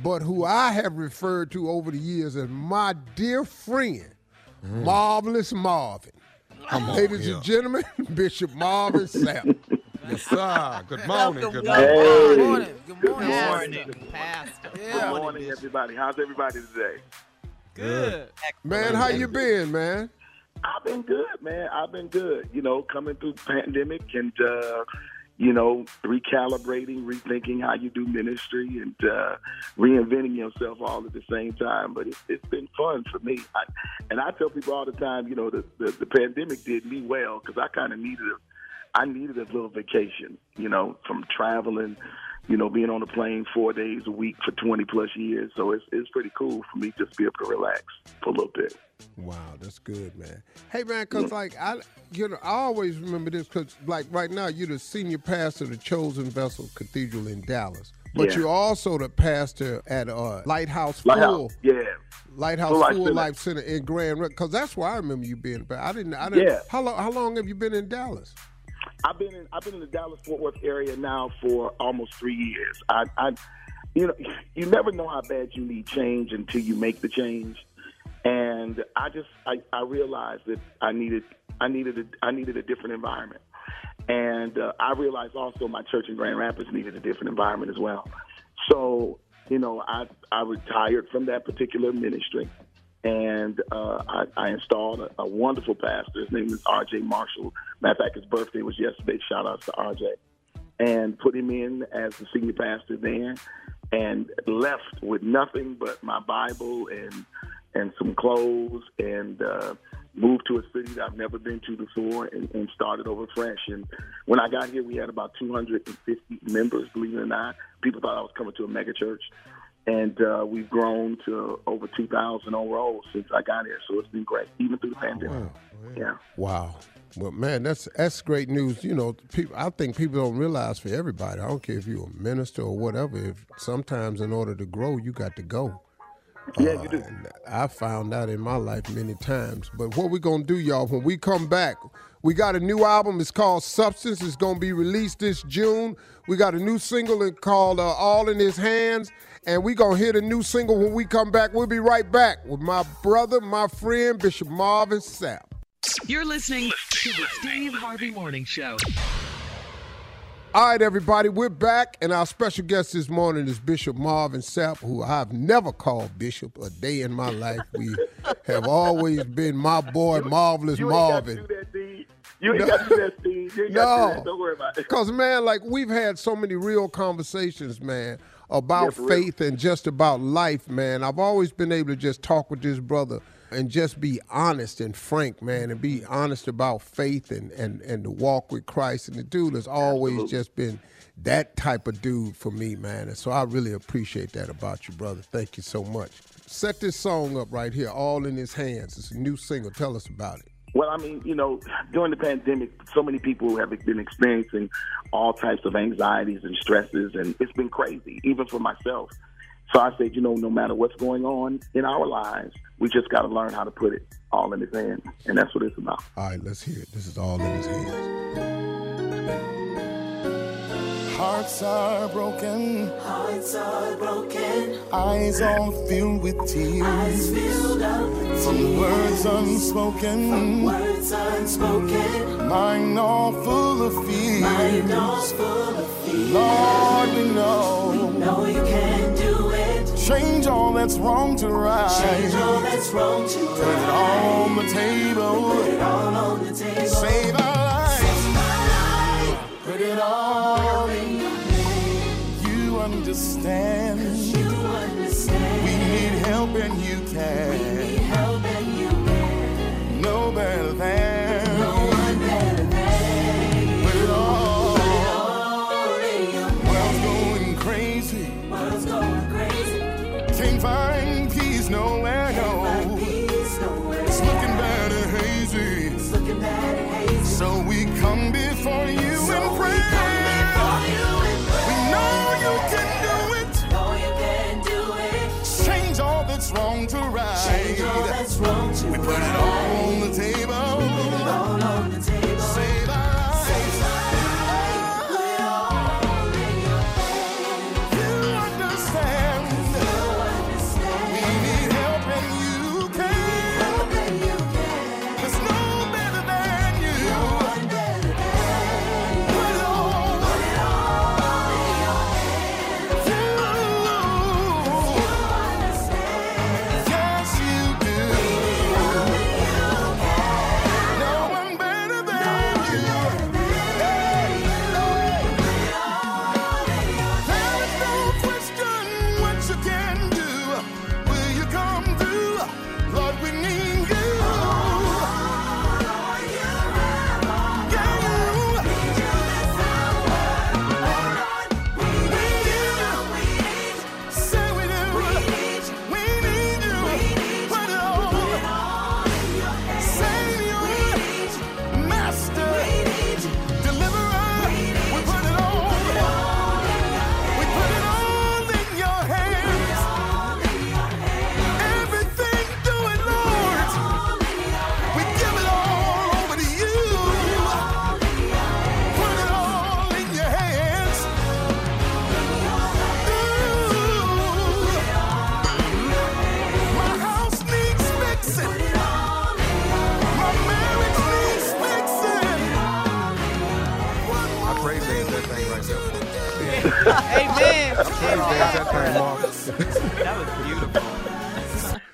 but who I have referred to over the years as my dear friend, mm. Marvelous Marvin. Come on Ladies here. and gentlemen, Bishop Marvin Sapp. Yes, sir. Good morning. Good Welcome, morning. Good morning. Good morning. Pastor. Pastor. Good morning, everybody. How's everybody today? Good. Man, how you been, man? I've been good, man. I've been good. You know, coming through pandemic and uh, you know, recalibrating, rethinking how you do ministry, and uh, reinventing yourself all at the same time. But it's, it's been fun for me. I, and I tell people all the time, you know, the the, the pandemic did me well because I kind of needed a, I needed a little vacation. You know, from traveling. You know, being on a plane four days a week for 20 plus years. So it's, it's pretty cool for me just to be able to relax for a little bit. Wow, that's good, man. Hey, man, cause like I, you know, I always remember this because like right now you're the senior pastor of the Chosen Vessel Cathedral in Dallas, but Yeah. you're also the pastor at uh, Lighthouse Full Lighthouse, yeah. Lighthouse Full Full, Life Life, Center. Center in Grand Rapids. Cause that's where I remember you being. But I didn't. I didn't. Yeah. How long? How long have you been in Dallas? I've been in I've been in the Dallas Fort Worth area now for almost three years. I, I, you know, you never know how bad you need change until you make the change. and I just I, I realized that I needed I needed a, I needed a different environment, and uh, I realized also my church in Grand Rapids needed a different environment as well. So you know I I retired from that particular ministry, and uh, I, I installed a, a wonderful pastor. His name is R.J. Marshall. Matter of fact, his birthday was yesterday. Shout out to R.J. And put him in as the senior pastor there, and left with nothing but my Bible and and some clothes and uh, moved to a city that I've never been to before and, and started over fresh. And when I got here, we had about 250 members, believe it or not. People thought I was coming to a mega church. And uh, we've grown to over 2,000 overall since I got here. So it's been great, even through the pandemic. Wow. Yeah. Wow. Well, man, that's that's great news. You know, people. I think people don't realize for everybody. I don't care if you're a minister or whatever. If sometimes in order to grow, you got to go. Yeah, you do. I found out in my life many times. But what we're gonna do, y'all? When we come back, we got a new album. It's called Substance. It's gonna be released this June. We got a new single called uh, All in His Hands, and we gonna hit a new single when we come back. We'll be right back with my brother, my friend Bishop Marvin Sapp. You're listening to the Steve Harvey Morning Show. All right, everybody, we're back, and our special guest this morning is Bishop Marvin Sapp, who I've never called Bishop a day in my life. We have always been my boy, Marvelous Marvin. You ain't got to Marvin. do that, D. You ain't got to do that, Steve. You ain't got to do No, that. Don't worry about it. because man, like we've had so many real conversations, man, about Yeah, for real. faith and just about life, man. I've always been able to just talk with this brother and just be honest and frank, man, and be honest about faith and and and the walk with Christ. And the dude has always just been that type of dude for me, man. And so I really appreciate that about you, brother. Thank you so much. Set this song up right here, all in his hands. It's a new single. Tell us about it. Well, I mean, you know, during the pandemic, so many people have been experiencing all types of anxieties and stresses, and it's been crazy, even for myself. So I said, you know, no matter what's going on in our lives, we just got to learn how to put it all in His hands, and that's what it's about. All right, let's hear it. This is all in his hands. Hearts are broken. Hearts are broken. Eyes all filled with tears. Eyes filled up with From tears. words unspoken. From words unspoken. Mind all full of fears. Mind all full of fears. Lord, we know. We know you can do it. Change all that's wrong to right. Change all that's wrong to right. Put it all on the table. Put it all on the table. Save our lives. Save my life. Put it all in your hands. You understand. You understand. We need help and you can. We need help and you can. No better than. Amen. That was beautiful.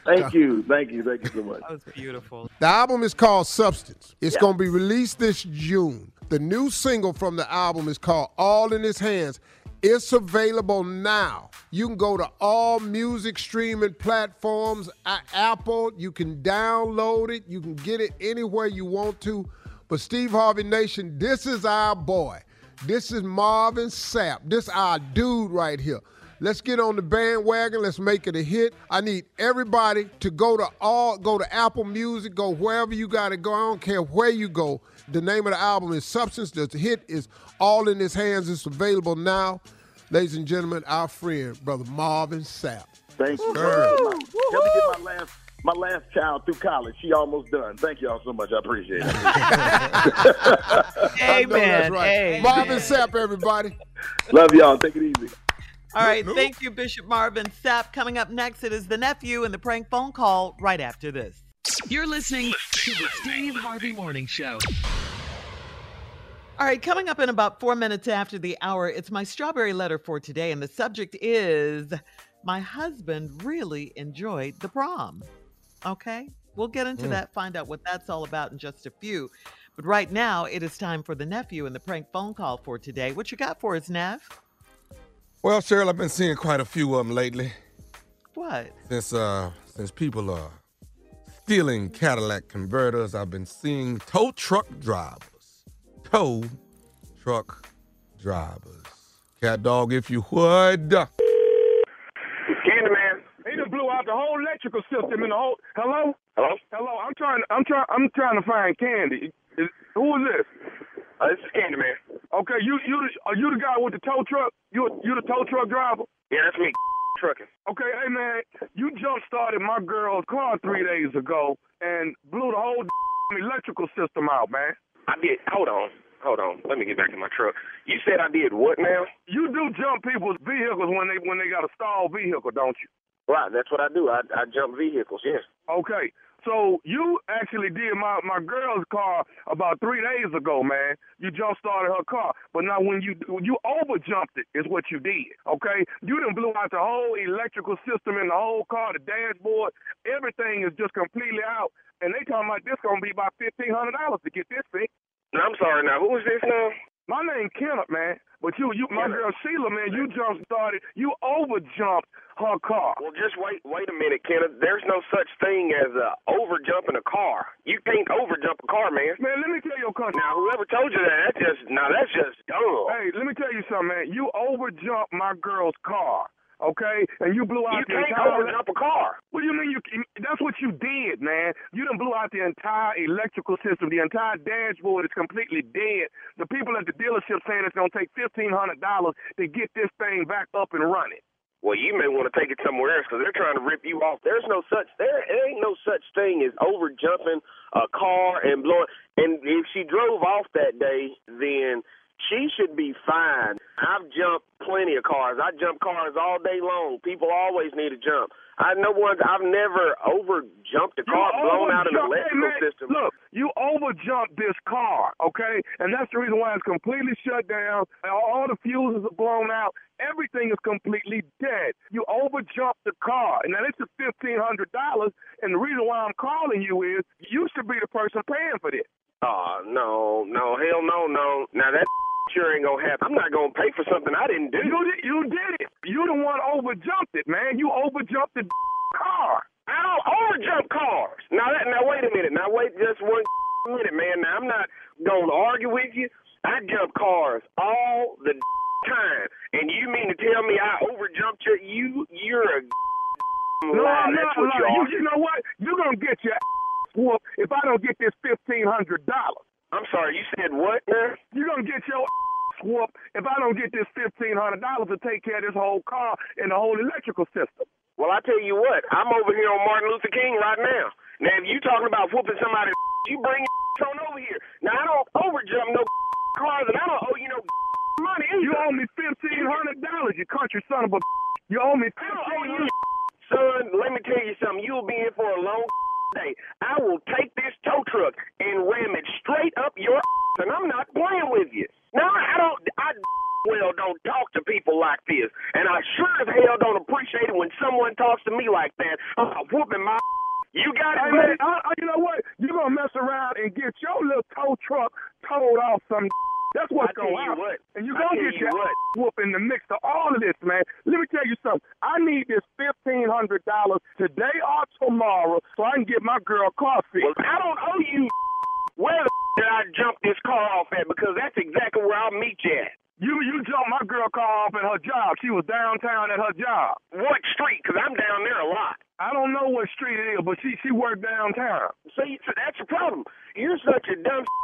Thank you, thank you, thank you so much. That was beautiful. The album is called Substance. It's Yeah. going to be released this June. The new single from the album is called All in His Hands. It's available now. You can go to all music streaming platforms, uh, Apple. You can download it. You can get it anywhere you want to. But Steve Harvey Nation, this is our boy. This is Marvin Sapp. This our dude right here. Let's get on the bandwagon. Let's make it a hit. I need everybody to go to all go to Apple Music, go wherever you gotta go. I don't care where you go. The name of the album is Substance. The hit is All in His Hands. It's available now. Ladies and gentlemen, our friend, brother Marvin Sapp. Thank you. Sir. Help me get my last my last child through college. She almost done. Thank y'all so much. I appreciate it. I know that's Amen. right. Amen. Marvin Sapp, everybody. Love y'all. Take it easy. All right, thank you, Bishop Marvin Sapp. Coming up next, it is the nephew and the prank phone call right after this. You're listening to the Steve Harvey Morning Show. All right, coming up in about four minutes after the hour, it's my strawberry letter for today, and the subject is My husband really enjoyed the prom. Okay, we'll get into Mm. that, find out what that's all about in just a few. But right now, it is time for the nephew and the prank phone call for today. What you got for us, Nev? Well, Shirley, I've been seeing quite a few of them lately What? since uh since people are stealing Cadillac converters. I've been seeing tow truck drivers, tow truck drivers. Cat dog, if you would. Candyman. He done blew out the whole electrical system in the whole. Hello. Hello. Hello. I'm trying. I'm trying. I'm trying to find Candy. Is, who is this? Uh, this is Candyman. Okay. You you are you the guy with the tow truck? You you the tow truck driver? Yeah, that's me. Trucking. Okay, hey man, you jump started my girl's car three days ago and blew the whole electrical system out, man. I did. Hold on. Hold on. Let me get back in my truck. You said I did what now? You do jump people's vehicles when they when they got a stalled vehicle, don't you? Right. That's what I do. I, I jump vehicles. Yes. Okay. So you actually did my my girl's car about three days ago, man. You jump started her car, but now when you you over jumped it is what you did. Okay, you done blew out the whole electrical system in the whole car, the dashboard, everything is just completely out. And they talking about this gonna be about fifteen hundred dollars to get this fixed. I'm sorry. Now, who is this now? My name Kenneth, man. But you, you, my girl Sheila, man, you jump started, you over jumped her car. Well, just wait. Wait a minute, Kenneth. There's no such thing as uh, over jumping a car. You can't over jump a car, man. Man, let me tell you a country. Now, whoever told you that, that's just now that's just dumb. Hey, let me tell you something, man. You over jumped my girl's car. Okay, and you blew out You the can't entire. over jump a car. What do you mean you? That's what you did, man. You done blew out the entire electrical system. The entire dashboard is completely dead. The people at the dealership saying it's gonna take fifteen hundred dollars to get this thing back up and running. Well, you may want to take it somewhere else because they're trying to rip you off. There's no such there, there ain't no such thing as over jumping a car and blowing. And if she drove off that day, then she should be fine. I've jumped plenty of cars. I jump cars all day long. People always need to jump. I know one. I've never over jumped a car, blown out an overjumped- hey, electrical man, system. Look, you overjumped this car, okay? And that's the reason why it's completely shut down. All the fuses are blown out. Everything is completely dead. You overjumped the car. And now this is fifteen hundred dollars. And the reason why I'm calling you is you should be the person paying for this. Oh no, no, hell no, no. Now that sure ain't gonna happen. I'm not gonna pay for something I didn't do. You did, you did it. You the one overjumped it, man. You overjumped the car. I don't overjump cars. Now that now wait a minute. Now wait just one minute, man. Now I'm not gonna argue with you. I jump cars all the time. And you mean to tell me I overjumped your you you're a No, lie. I'm not lying. You, you know what? You're gonna get your whooped if I don't get this fifteen hundred dollars. I'm sorry, you said what. You're gonna get your whooped if I don't get this fifteen hundred dollars to take care of this whole car and the whole electrical system. Well, I tell you what, I'm over here on Martin Luther King right now. Now, if you talking about whooping somebody, you bring your on over here. Now, I don't overjump no cars, and I don't owe you no money either. You owe me fifteen hundred dollars, you country son of a. You owe me I don't owe you, son. Let me tell you something. You'll be in for a long day. I will take this tow truck and ram it straight up your ass, and I'm not playing with you. No, I don't, I well don't talk to people like this, and I sure as hell don't appreciate it when someone talks to me like that. I'm whooping my. You got it, Hey, man, I, I, you know what? You're going to mess around and get your little tow truck towed off some. That's what's going on. what. And you're going to get you your what. whoop in the mix of all of this, man. Let me tell you something. I need this $1,500 today or tomorrow so I can get my girl car fixed. Well, I don't owe you. Where the did I jump this car off at? Because that's exactly where I'll meet you at. You you jumped my girl car off at her job. She was downtown at her job. What street? Because I'm down there a lot. I don't know what street it is, but she she worked downtown. See, so that's the problem. You're such a dumb.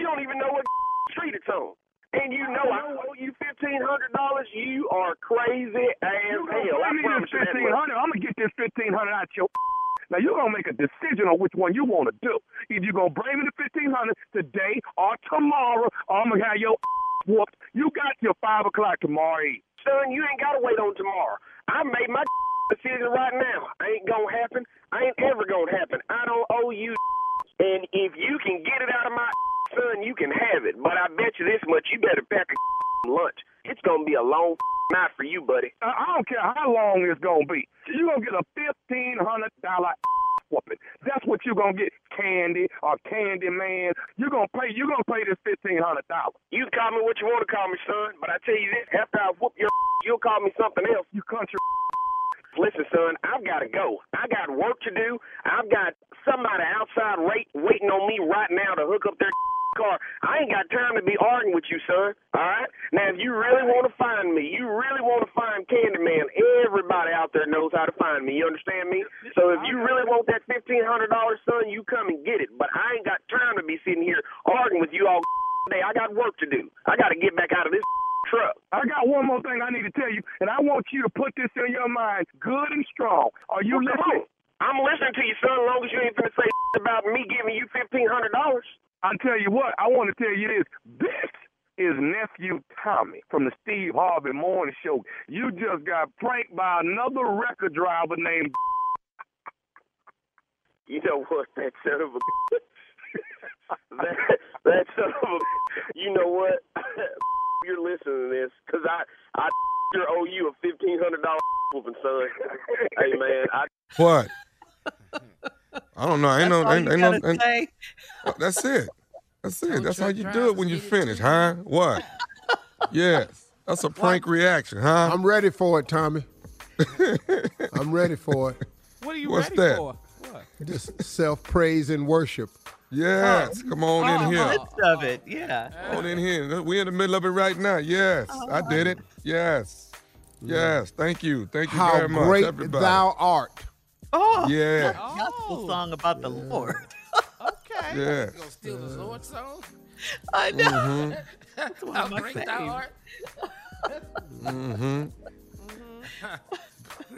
You don't even know what street it's on. And you know I owe you fifteen hundred dollars. You are crazy as You hell. I bring me promise this you fifteen hundred. I'm gonna get this fifteen hundred out your. Now you're gonna make a decision on which one you want to do. Either you're gonna bring me the fifteen hundred today or tomorrow, or I'm gonna have your whooped. You got your five o'clock tomorrow. Son, you ain't gotta wait on tomorrow. I made my decision right now. Ain't gonna happen. Ain't ever gonna happen. I don't owe you. And if you can get it out of my son, you can have it. But I bet you this much, you better pack a lunch. It's gonna be a long night for you, buddy. I don't care how long it's gonna be. You're gonna get a fifteen hundred dollar whooping. That's what you're gonna get, Candy or Candy Man. You're gonna pay. You're gonna pay this fifteen hundred dollars. You can call me what you want to call me, son. But I tell you this: after I whoop your, you'll call me something else. You country. Listen, son, I've got to go. I got work to do. I've got somebody outside wait, waiting on me right now to hook up their car. I ain't got time to be arguing with you, son. All right? Now, if you really want to find me, you really want to find Candyman, everybody out there knows how to find me. You understand me? So if you really want that $1,500, son, you come and get it. But I ain't got time to be sitting here arguing with you all day. I got work to do. I got to get back out of this truck. I got one more thing I need to tell you, and I want you to put this in your mind, good and strong. Are you Well, listening? I'm listening to you, son, as long as you ain't finna say about me giving you $1,500. I tell you what, I want to tell you this. This is nephew Tommy from the Steve Harvey Morning Show. You just got pranked by another record driver named. You know what, that son of a that that son of a you know what? You're listening to this because I I sure owe you a fifteen hundred dollar whooping, son. hey man, I What? I don't know. Ain't no. all Ain't, you ain't no. gotta ain't- say. Oh, that's it. That's it. Tow That's how you do it when you finish, huh? What? yes. That's a prank reaction, huh? I'm ready for it, Tommy. I'm ready for it. What are you What's ready that? for? What? Just self praise and worship. Yes. Come on Oh, in here. Midst of it, yeah. Come on in here. We're in the middle of it right now. Yes. Oh, I did it. Yes. Yes. Thank you. Thank you How very much, How great everybody. thou art. Oh, Yeah. gospel song about the Lord. Okay. Yes. You gonna steal the Lord song? I know. Mm-hmm. That's one How of my great thou faves. art. Mm-hmm.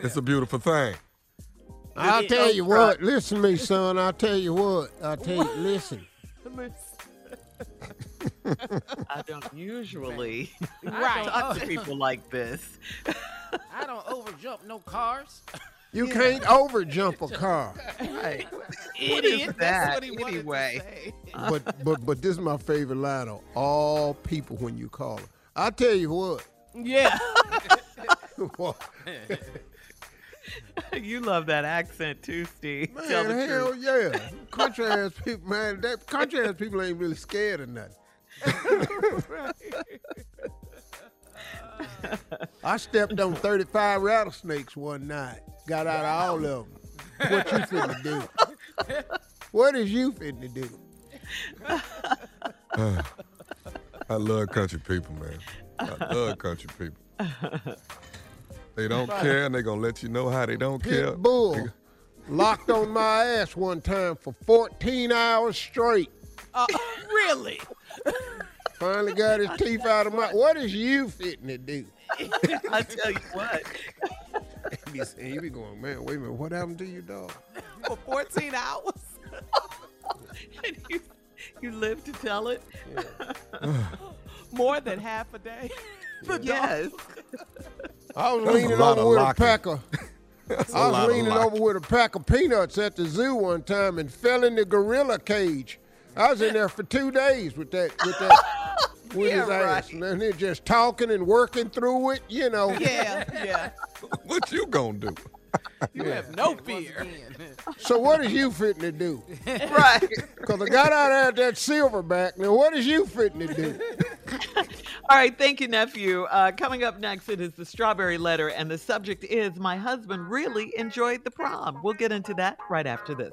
It's a beautiful thing. I'll tell you what. Listen to me, son. I'll tell you what. I'll tell you. Listen. I don't usually Right. talk to people like this. I don't overjump no cars. You can't overjump a car. Right. Idiot. That's that what he anyway? But but but this is my favorite line of all people when you call them. I tell you what. Yeah. you love that accent too, Steve. Tell Man, the hell truth. yeah. Country ass people, man. That country ass people ain't really scared of nothing. I stepped on 35 rattlesnakes one night. Got out of all of them. What you finna do? What is you finna do? I love country people, man. I love country people. They don't care, and they gonna let you know how they don't care. Bull locked on my ass one time for 14 hours straight. Uh, really? Finally got his teeth out of my. What is you fitting to do? I tell you what. He be he be going, man, wait a minute, what happened to you, dog? For 14 hours? and you, you live to tell it. More than half a day? The Yes. I was That's leaning over of with a pack of. That's a I lot was leaning over with a pack of peanuts at the zoo one time and fell in the gorilla cage. I was in there for two days with that with that with Yeah, his ass, right. and then they're just talking and working through it. You know. Yeah, yeah. what you gonna do? You have no fear. So what is you fitting to do? right. Because I got out there at that silverback. Now what is you fitting to do? All right, thank you, nephew. Uh, coming up next, it is the strawberry letter, and the subject is My husband really enjoyed the prom. We'll get into that right after this.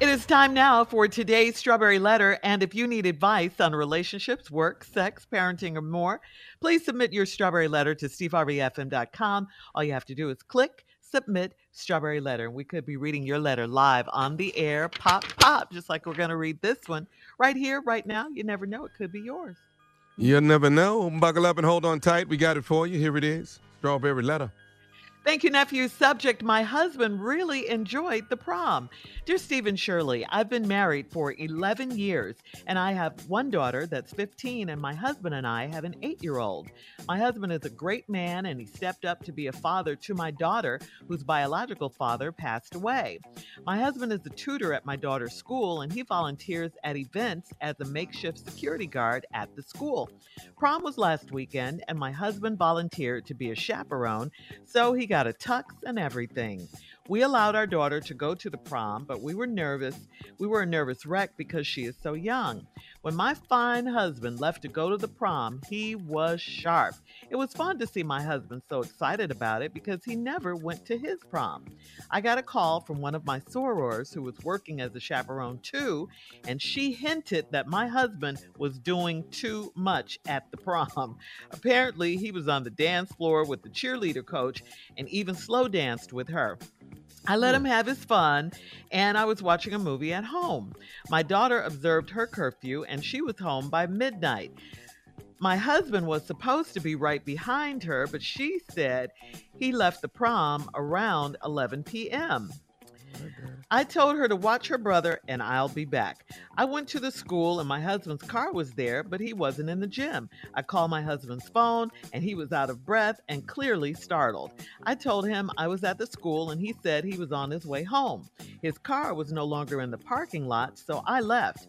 It is time now for today's Strawberry Letter. And if you need advice on relationships, work, sex, parenting, or more, please submit your Strawberry Letter to steveharveyfm.com. All you have to do is click Submit Strawberry Letter. And we could be reading your letter live on the air, pop, pop, just like we're going to read this one right here, right now. You never know, it could be yours. You'll never know. Buckle up and hold on tight. We got it for you. Here it is. Strawberry letter. Thank you, nephew. Subject My husband really enjoyed the prom. Dear Steve and Shirley, I've been married for 11 years and I have one daughter that's 15, and my husband and I have an eight year old. My husband is a great man and he stepped up to be a father to my daughter, whose biological father passed away. My husband is a tutor at my daughter's school and he volunteers at events as a makeshift security guard at the school. Prom was last weekend and my husband volunteered to be a chaperone, so he got a tux and everything. We allowed our daughter to go to the prom, but we were nervous. We were a nervous wreck because she is so young. When my fine husband left to go to the prom, he was sharp. It was fun to see my husband so excited about it because he never went to his prom. I got a call from one of my sorors who was working as a chaperone too, and she hinted that my husband was doing too much at the prom. Apparently, he was on the dance floor with the cheerleader coach and even slow danced with her. I let him have his fun, and I was watching a movie at home. My daughter observed her curfew, and she was home by midnight. My husband was supposed to be right behind her, but she said he left the prom around 11 p.m. I told her to watch her brother and I'll be back. I went to the school and my husband's car was there, but he wasn't in the gym. I called my husband's phone and he was out of breath and clearly startled. I told him I was at the school and he said he was on his way home. His car was no longer in the parking lot, so I left.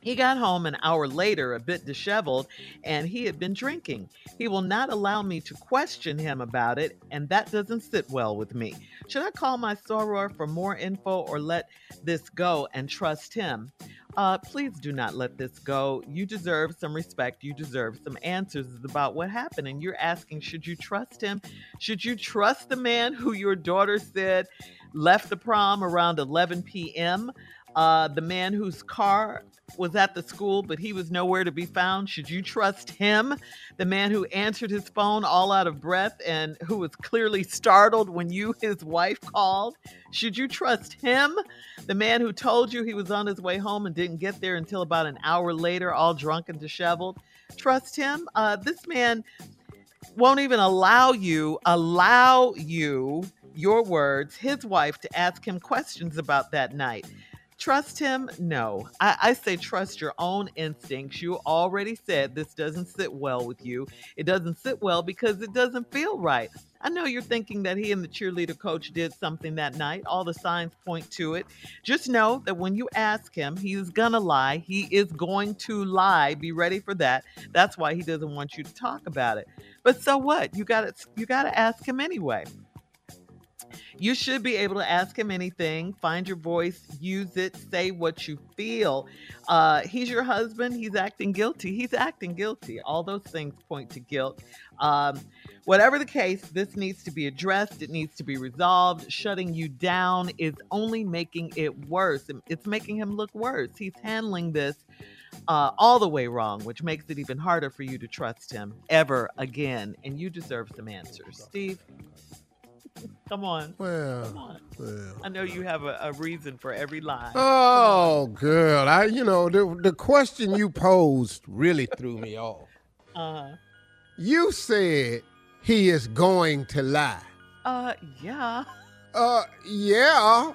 He got home an hour later, a bit disheveled, and he had been drinking. He will not allow me to question him about it, and that doesn't sit well with me. Should I call my soror for more info or let this go and trust him? Uh, please do not let this go. You deserve some respect. You deserve some answers about what happened. And you're asking, should you trust him? Should you trust the man who your daughter said left the prom around 11 p.m.? Uh, the man whose car was at the school, but he was nowhere to be found. Should you trust him? The man who answered his phone all out of breath and who was clearly startled when you, his wife, called. Should you trust him? The man who told you he was on his way home and didn't get there until about an hour later, all drunk and disheveled. Trust him? Uh, this man won't even allow you allow you your words, his wife to ask him questions about that night. Trust him? No. I, I say trust your own instincts. You already said this doesn't sit well with you. It doesn't sit well because it doesn't feel right. I know you're thinking that he and the cheerleader coach did something that night. All the signs point to it. Just know that when you ask him, he's gonna lie. He is going to lie. Be ready for that. That's why he doesn't want you to talk about it. But so what? You got to you got to ask him anyway. You should be able to ask him anything, find your voice, use it, say what you feel. Uh, he's your husband. He's acting guilty. He's acting guilty. All those things point to guilt. Um, whatever the case, this needs to be addressed. It needs to be resolved. Shutting you down is only making it worse. It's making him look worse. He's handling this uh, all the way wrong, which makes it even harder for you to trust him ever again. And you deserve some answers. Steve? Come on. Well, Come on. well. I know you have a, a reason for every lie. Oh, girl, I you know the the question you posed really threw me off. Uh, You said he is going to lie. uh, yeah. Uh, yeah.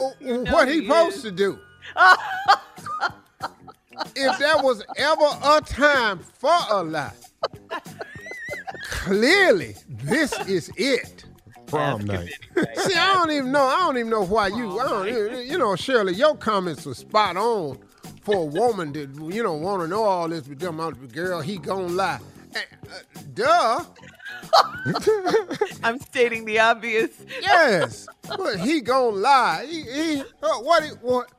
Uh, know what he he supposed to do? if there was ever a time for a lie, clearly this is it. Prom night. See, I don't even know. I don't even know why you. I don't. even- You know, Shirley, your comments were spot on for a woman that you know want to know all this. But them out, girl, he gonna lie. Eh, uh, duh. I'm stating the obvious. Yes, but he gonna lie. He, he uh, what, he- what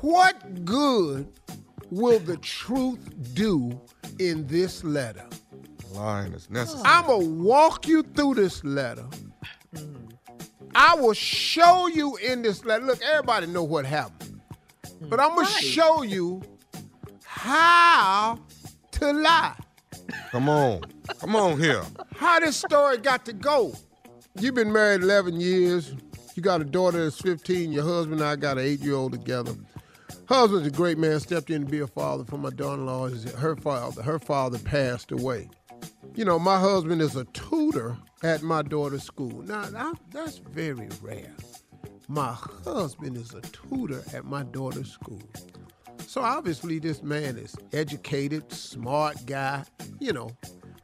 what good will the truth do in this letter? Lying is necessary. I'm gonna walk you through this letter. I will show you in this letter. Look, everybody know what happened, but I'm gonna show you how to lie. Come on. Come on here. How this story got to go. You've been married 11 years. You got a daughter that's 15. Your husband and I got an eight-year-old together. Husband's a great man. Stepped in to be a father for my daughter-in-law. Her father, her father passed away. You know, my husband is a tutor at my daughter's school. Now, that- that's very rare. My husband is a tutor at my daughter's school. So obviously, this man is educated, smart guy. You know,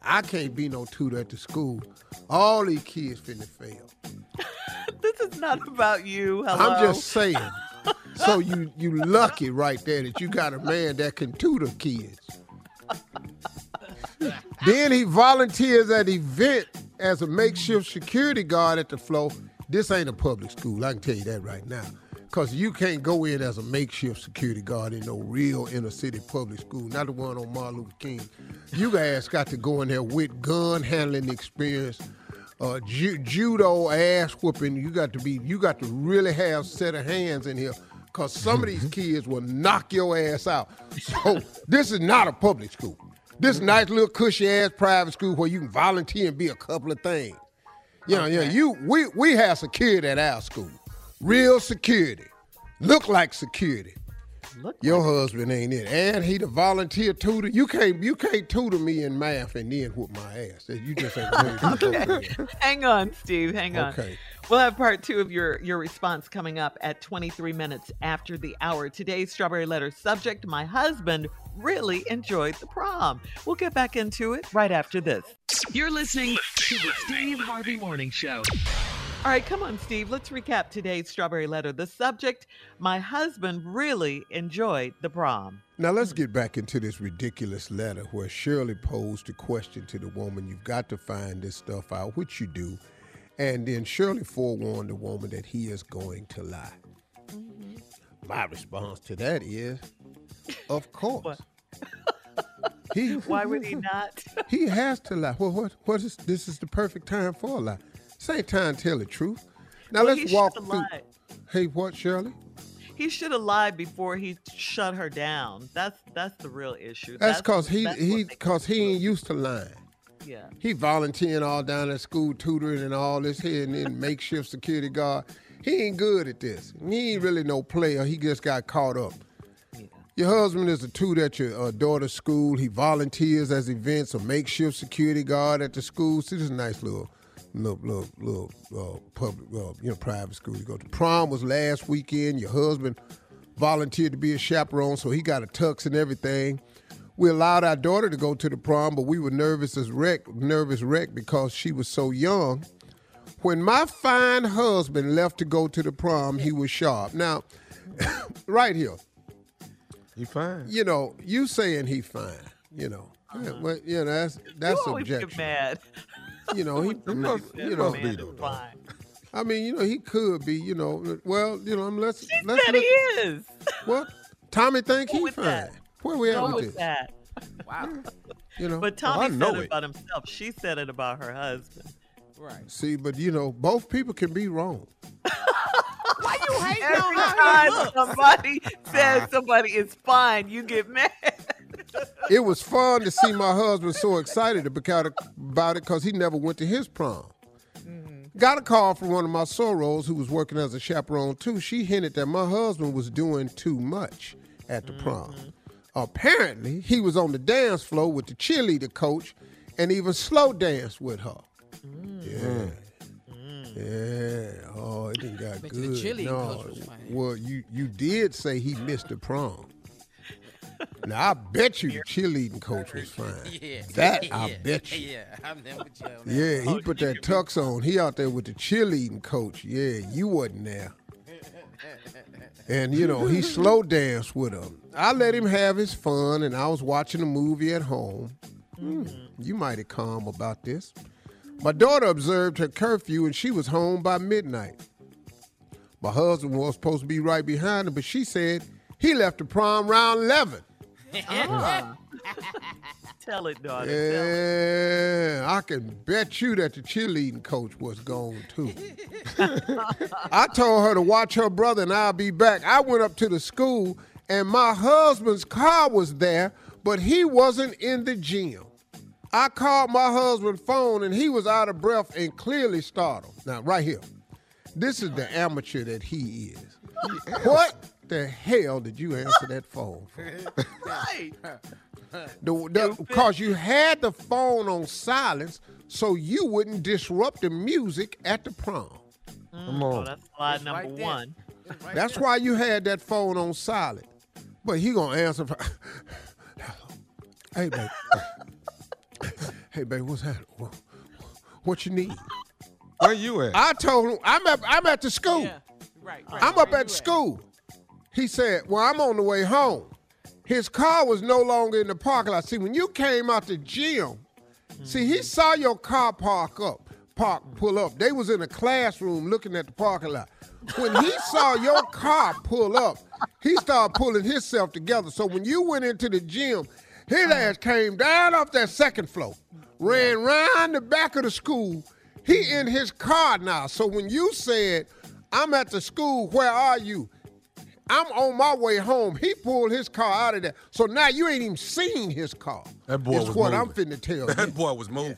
I can't be no tutor at the school. All these kids finna fail. This is not about you. Hello. I'm just saying. so you you lucky right there that you got a man that can tutor kids. Then he volunteers at event as a makeshift security guard at the flow. This ain't a public school. I can tell you that right now. Cause you can't go in as a makeshift security guard in no real inner city public school, not the one on Martin Luther King. You guys got to go in there with gun handling experience, uh, ju- judo ass whooping. You got to be, you got to really have set of hands in here, cause some of these kids will knock your ass out. So this is not a public school. This nice little cushy ass private school where you can volunteer and be a couple of things. Yeah, know, yeah, you we we have security at our school. Real security. Look like security. Your husband ain't it. And he the volunteer tutor. You can't you can't tutor me in math and then whoop my ass. You just ain't ready to go Okay. Hang on, Steve. Hang on. Okay. We'll have part two of your, your response coming up at 23 minutes after the hour. Today's Strawberry Letter subject My husband really enjoyed the prom. We'll get back into it right after this. You're listening to the Steve Harvey Morning Show. All right, come on, Steve. Let's recap today's Strawberry Letter. The subject My husband really enjoyed the prom. Now let's get back into this ridiculous letter where Shirley posed the question to the woman, you've got to find this stuff out, which you do. And then Shirley forewarned the woman that he is going to lie. My response to that is, of course. he, Why would he not? he has to lie. Well, what, what is, this is the perfect time for a lie. Same time tell the truth. Now Well, let's walk through. lied. Hey, what, Shirley? He should have lied before he shut her down. That's that's the real issue. That's because he he because he ain't used to lying. Yeah. He volunteering all down at school, tutoring and all this here, and then makeshift security guard. He ain't good at this. He ain't really no player. He just got caught up. Your husband is a tutor at your uh, daughter's school. He volunteers as events, a makeshift security guard at the school. See, this is a nice little little, little, little uh, public, uh, you know, private school you go to. Prom was last weekend. Your husband volunteered to be a chaperone, so he got a tux and everything. We allowed our daughter to go to the prom, but we were nervous as wreck, nervous wreck because she was so young. When my fine husband left to go to the prom, he was sharp. Now, right here, he fine. You know, you saying he fine. You know, yeah, uh-huh. well, you know that's that's you always subjection. get mad. You know, he, must- you know, must be though. Fine. I mean, you know, he could be. You know, well, you know, let's let's said look- he is. Well, Tommy think he fine. that. Where we at Go with with this? that. Wow. You know, But Well, I Tommy know said it it. about himself. She said it about her husband. Right. See, but you know, both people can be wrong. Why you hating Every on time looks? somebody says ah. somebody is fine, you get mad. It was fun to see my husband so excited about it because he never went to his prom. Mm-hmm. Got a call from one of my sorors who was working as a chaperone too. She hinted that my husband was doing too much at the prom. Mm-hmm. Apparently, he was on the dance floor with the cheerleader coach and even slow danced with her. Mm. Yeah. Yeah. Oh, it didn't got Bet good. the no. coach was fine. Well, you you did say he missed the prom. Now I bet you the cheerleading coach was fine. Yeah. That yeah. I bet you. Yeah, I'm there with you on that. Yeah, he put that tux on. He out there with the cheerleading coach. Yeah, you wasn't there. And you know, he slow danced with him. I let him have his fun, and I was watching a movie at home. Hmm, you mighty calm about this. My daughter observed her curfew, and she was home by midnight. My husband was supposed to be right behind her, but she said he left the prom round 11. Ah. Tell it, daughter. Tell it. Yeah, I can bet you that the cheerleading coach was gone too. I told her to watch her brother and I'll be back. I went up to the school and my husband's car was there, but he wasn't in the gym. I called my husband's phone and he was out of breath and clearly startled. Now, right here, this is the amateur that he is. What the hell did you answer that phone for? Right. Because you had the phone on silence so you wouldn't disrupt the music at the prom. Mm. Come Oh, on. that's slide It's number right there. one. That's why you had that phone on silent. But he gonna answer. For, hey, babe. hey, babe, what's happening? What, what you need? Where you at? I told him I'm at I'm at the school. Yeah. Right, right. I'm up at you the school. He said, Well, I'm on the way home. His car was no longer in the parking lot. See, when you came out the gym, see, he mm-hmm. saw your car park up, park pull up. They was in a classroom looking at the parking lot. When he saw your car pull up, he started pulling himself together. So when you went into the gym, his mm-hmm. ass came down off that second floor, ran round the back of the school. He in his car now. So when you said, I'm at the school, where are you? I'm on my way home. He pulled his car out of there. So now you ain't even seen his car. That boy Is was what moving. I'm finna tell you. That boy was moving.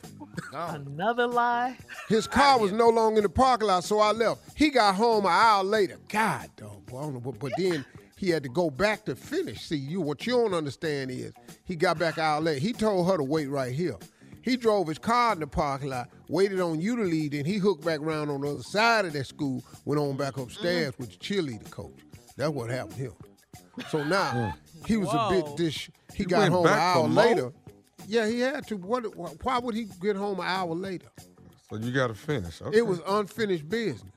Another lie. His car was no longer in the parking lot, so I left. He got home an hour later. God, dog, boy, I don't know, but, but then he had to go back to finish. See, you what you don't understand is he got back an hour later. He told her to wait right here. He drove his car in the parking lot, waited on you to leave, then he hooked back around on the other side of that school, went on back upstairs mm-hmm. with the cheerleader coach. That's what happened here. So now he was a Whoa. bit dish. He He got went home an hour more? later. Yeah, he had to. What? Why would he get home an hour later? So you got to finish. Okay. It was unfinished business.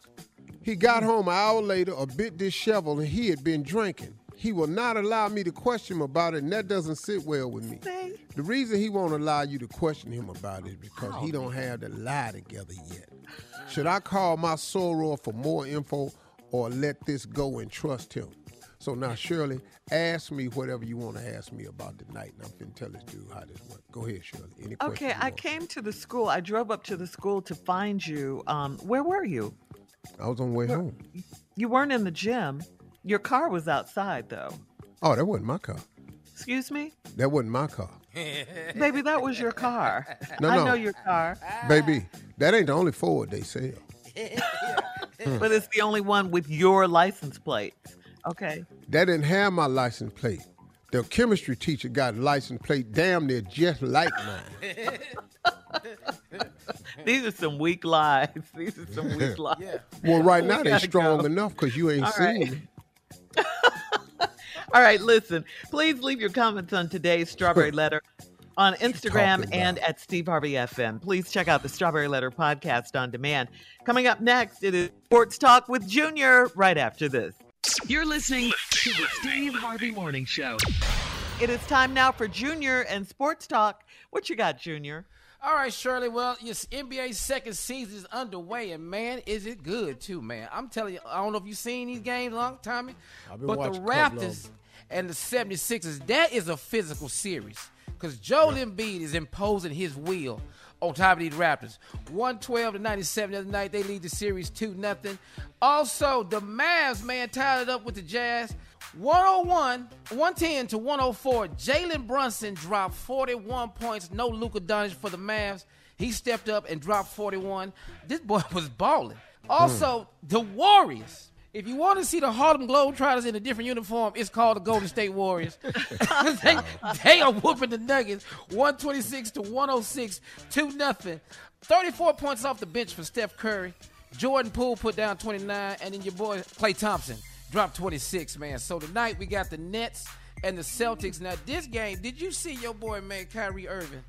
He got home an hour later, a bit disheveled, and he had been drinking. He will not allow me to question him about it, and that doesn't sit well with me. The reason he won't allow you to question him about it is because oh, he don't have the lie together yet. Should I call my soror for more info or let this go and trust him? So now, Shirley, ask me whatever you want to ask me about the night, and I'm finna tell this dude how this works. Go ahead, Shirley. Any questions Okay, I came to the school. I drove up to the school to find you. Um, where were you? I was on the way home. You weren't in the gym. Your car was outside, though. Oh, that wasn't my car. Excuse me? That wasn't my car. Baby, that was your car. No, I know your car, Baby, that ain't the only Ford they sell. but it's the only one with your license plate. Okay. That didn't have my license plate. The chemistry teacher got a license plate damn near just like mine. These are some weak lies. These are some weak lies. Yeah. Well, right now they gotta strong go. enough because you ain't All seen right. it. All right, listen. Please leave your comments on today's Strawberry Letter on Instagram and at Steve Harvey FM. Please check out the Strawberry Letter podcast on demand. Coming up next, it is Sports Talk with Junior right after this. You're listening to the Steve Harvey Morning Show. It is time now for Junior and Sports Talk. What you got, Junior? All right, Shirley. Well, your NBA second season is underway, and man, is it good too, man. I'm telling you, I don't know if you've seen these games long, Tommy, I've been but the watching a Raptors and the 76ers, that is a physical series because Joel Embiid is imposing his will on top of these Raptors. 112 to 97 the other night, they lead the series 2 nothing. Also, the Mavs, man, tied it up with the Jazz. 101, 110 to 104. Jalen Brunson dropped 41 points. No Luka Doncic for the Mavs. He stepped up and dropped 41. This boy was balling. Also, hmm. the Warriors. If you want to see the Harlem Globetrotters in a different uniform, it's called the Golden State Warriors. they, they are whooping the Nuggets 126 to 106, 2 nothing. 34 points off the bench for Steph Curry. Jordan Poole put down 29, and then your boy Klay Thompson dropped 26, man. So tonight we got the Nets and the Celtics. Now, this game, did you see your boy, man, Kyrie Irving?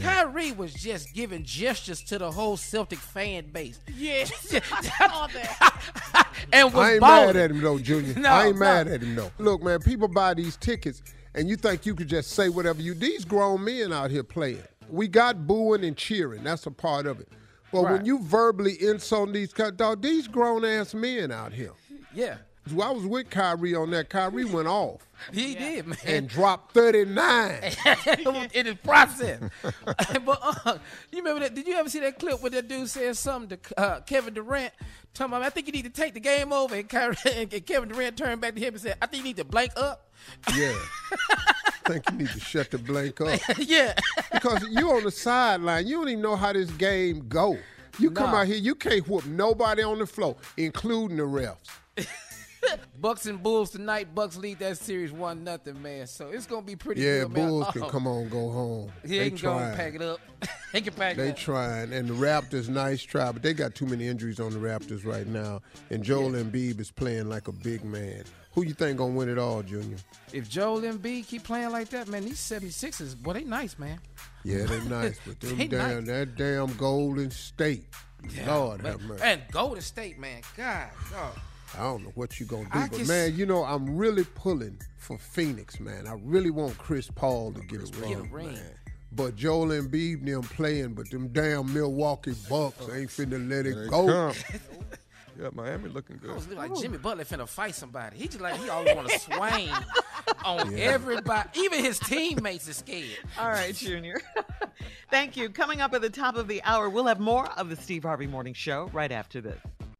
Kyrie was just giving gestures to the whole Celtic fan base. Yeah, I saw that. and was I ain't balling. mad at him though, Junior. No, I ain't no. mad at him though. Look, man, people buy these tickets, and you think you could just say whatever you. These grown men out here playing. We got booing and cheering. That's a part of it. But Right. when you verbally insult these, dog, these grown ass men out here. Yeah, So I was with Kyrie on that. Kyrie went off he did, man. and dropped 39. in his process. but uh, you remember that? Did you ever see that clip where that dude said something to uh, Kevin Durant? Talking about, I think you need to take the game over. And, Kyrie, and Kevin Durant turned back to him and said, I think you need to blank up. Yeah. I think you need to shut the blank up. yeah. because you on the sideline. You don't even know how this game go. You come out here, you can't whoop nobody on the floor, including the refs. Bucks and Bulls tonight. Bucks lead that series one nothing, man. So it's gonna be pretty Yeah, good. Bulls oh. can Oh. come on, go home. Yeah, they he can go and pack it up. he can pack They it up. They trying, and the Raptors, nice try, but they got too many injuries on the Raptors right now. And Joel Embiid is playing like a big man. Who you think gonna win it all, Junior? If Joel Embiid keep playing like that, man, these 76ers, boy, they nice, man. Yeah, they nice, but them They damn nice. that damn Golden State. Lord man. have mercy. And Golden State, man. God, God. I don't know what you're gonna do, I but can man, you know I'm really pulling for Phoenix, man. I really want Chris Paul to get a ring, ring. man. But Joel Embiid and them playing, but them damn Milwaukee Bucks oh. ain't finna let it go. Yeah, Miami looking I good. was like Jimmy Butler finna fight somebody. He just like he always want to swing on everybody. Even his teammates are scared. All right, Junior. Thank you. Coming up at the top of the hour, we'll have more of the Steve Harvey Morning Show right after this.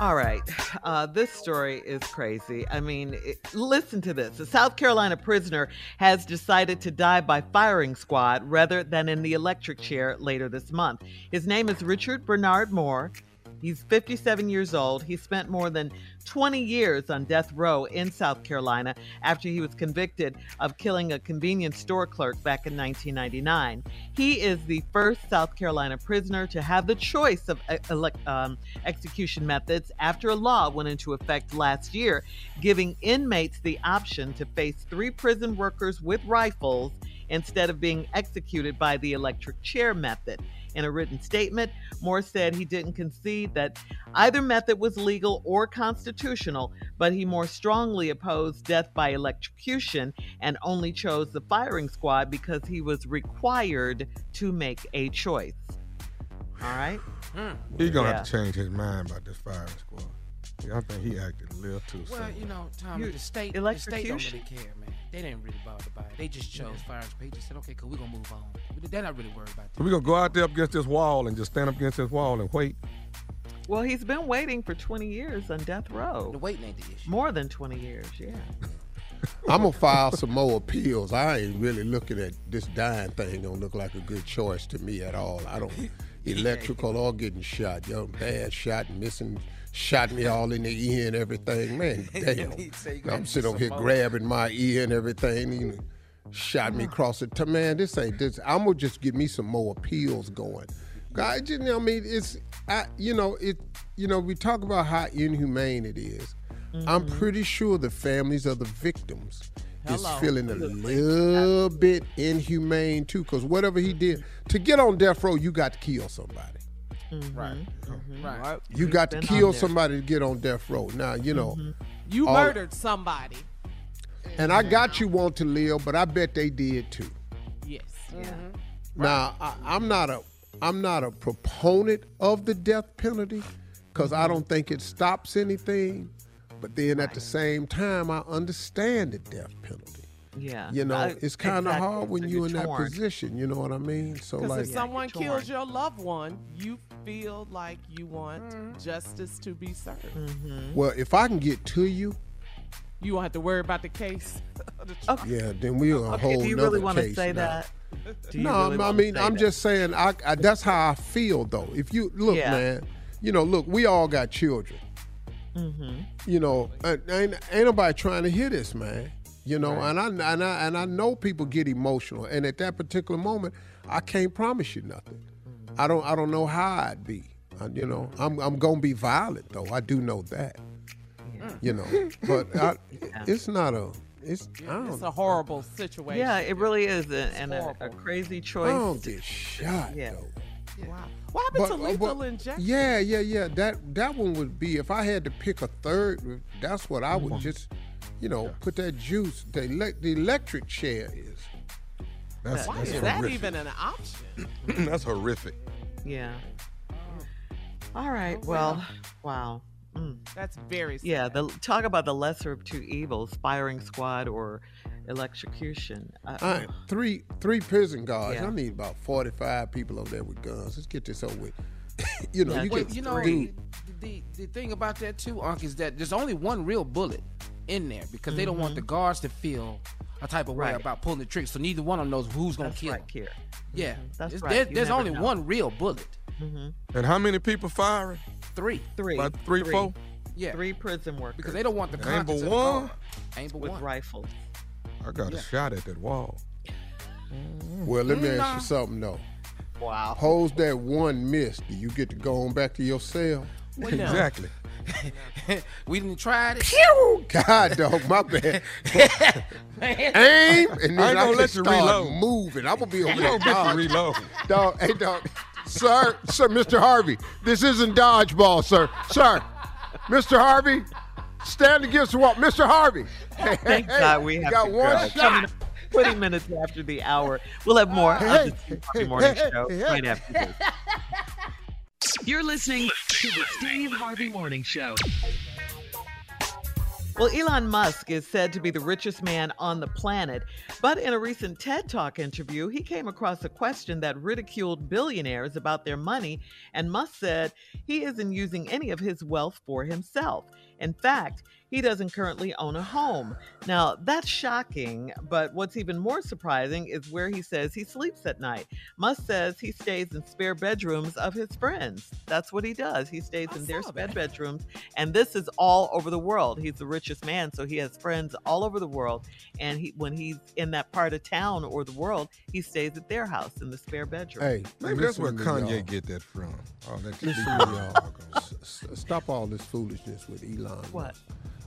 All right. Uh, this story is crazy. I mean, it, listen to this. A South Carolina prisoner has decided to die by firing squad rather than in the electric chair later this month. His name is Richard Bernard Moore. He's 57 years old. He spent more than 20 years on death row in South Carolina after he was convicted of killing a convenience store clerk back in 1999. He is the first South Carolina prisoner to have the choice of uh, um, execution methods after a law went into effect last year, giving inmates the option to face three prison workers with rifles instead of being executed by the electric chair method. In a written statement, Moore said he didn't concede that either method was legal or constitutional, but he more strongly opposed death by electrocution and only chose the firing squad because he was required to make a choice. All right? Hmm. He's gonna Yeah. have to change his mind about this firing squad. I think he acted a little too Well, soon. you know, Tom, You- the state, the state don't really electrocution. care, man. They didn't really bother by it. They just chose firing. They just said, okay, cool, we're gonna move on. They're not really worried about that. So we gonna go out there up against this wall and just stand up against this wall and wait. Well, he's been waiting for 20 years on death row. The waiting ain't the issue. More than 20 years, yeah. I'm gonna file some more appeals. I ain't really looking at this dying thing. Don't look like a good choice to me at all. I don't electrical or getting shot. Young bad shot, missing, shot me all in the ear and everything. Man, damn. He say you I'm sitting over here more. grabbing my ear and everything. You know, shot me across the. T- man, this ain't this. I'm gonna just get me some more appeals going. God, you know, I mean, it's, I, you know, it, you know, we talk about how inhumane it is. I'm pretty sure the families of the victims is feeling a little bit inhumane too, because whatever he did to get on death row, you got to kill somebody. Right. Mm-hmm. Mm-hmm. Right. You got to kill somebody to get on death row. Now, you know, You all- murdered somebody. and I got you want to live, but I bet they did too. Yes. Mm-hmm. Now, I, I'm not a I'm not a proponent of the death penalty because I don't think it stops anything. But then at the same time, I understand the death penalty. Yeah. You know, Uh, it's kind of exactly. hard when So you're you're in that torn. position. You know what I mean? So like, if someone torn. kills your loved one, you feel like you want justice to be served. Mm-hmm. well, if I can get to you, You won't have to worry about the case. Okay. yeah, then we're on a Okay, whole do you really want to say now. that? No, really I'm- I wanna mean, I'm that? just saying. I, I that's how I feel though. If you look, Yeah. man, you know, look, we all got children. Mm-hmm. You know, ain't, ain't nobody trying to hear this, man. You know, and I and I and I know people get emotional, and at that particular moment, I can't promise you nothing. Mm-hmm. I don't I don't know how I'd be. I, you know, I'm I'm gonna be violent though. I do know that. You know, but I, it's not a. It's It's a horrible situation. Yeah, it really is, a, and a, a horrible. crazy I choice. don't get shot Yeah. though. Wow. What happened to But- uh, lethal but- injection? Yeah, yeah, yeah. That that one would be if I had to pick a third. That's what I would just, you know, put that juice. The elec- the electric chair is. That's, Why that's is that horrific. even an option? that's horrific. Yeah. All right. Well, wow. Mm. That's very sad. Yeah. The talk about the lesser of two evils: firing squad or electrocution. Uh, All right, three three prison guards. Yeah. I need about forty five people over there with guns. Let's get this over with. you know, Yeah, you Well, get you know, the, the the thing about that too, Unc, is that there's only one real bullet in there because they don't want the mm-hmm. guards to feel a type of way about pulling the trigger. So neither one of them knows who's gonna That's kill. right, Kier. Mm-hmm. Yeah, That's right. There's, there's only know. one real bullet. Mm-hmm. And how many people firing? Three. Three. About three, four? Yeah, Three prison workers. because they don't want the Ain't but conscience of the one? guard. Ain't but with one. rifles. I got a shot at that wall. well, let me ask you something though. Wow. Pose that one miss. Do you get to go on back to your cell? Well, no. Exactly. we didn't try it. Pew! God, dog, my bad. Aim, and then I I, ain't gonna can let you start reload. moving. I'm gonna be over You there. don't get to dog. reload. Dog, hey, dog. Sir, sir, Mr. Harvey, this isn't dodgeball, sir. Sir, Mr. Harvey, stand against the wall. Mr. Harvey. Hey, Thank hey, God we have got to one go. shot. Coming 20 minutes after the hour. We'll have more Hey, of the hey, Morning hey, Show hey, right hey. after this. You're listening to the Steve Harvey Morning Show. Well, Elon Musk is said to be the richest man on the planet, but in a recent TED Talk interview, he came across a question that ridiculed billionaires about their money, and Musk said he isn't using any of his wealth for himself. In fact, he doesn't currently own a home. Now, that's shocking, but what's even more surprising is where he says he sleeps at night. Musk says he stays in spare bedrooms of his friends. That's what he does. He stays in their spare bedrooms, and this is all over the world. He's the richest man, so he has friends all over the world. And he, when he's in that part of town or the world, he stays at their house in the spare bedroom. Hey, Maybe that's where Kanye y'all. get that from. All that Listen to me, y'all. S- s- Stop all this foolishness with Elon. What?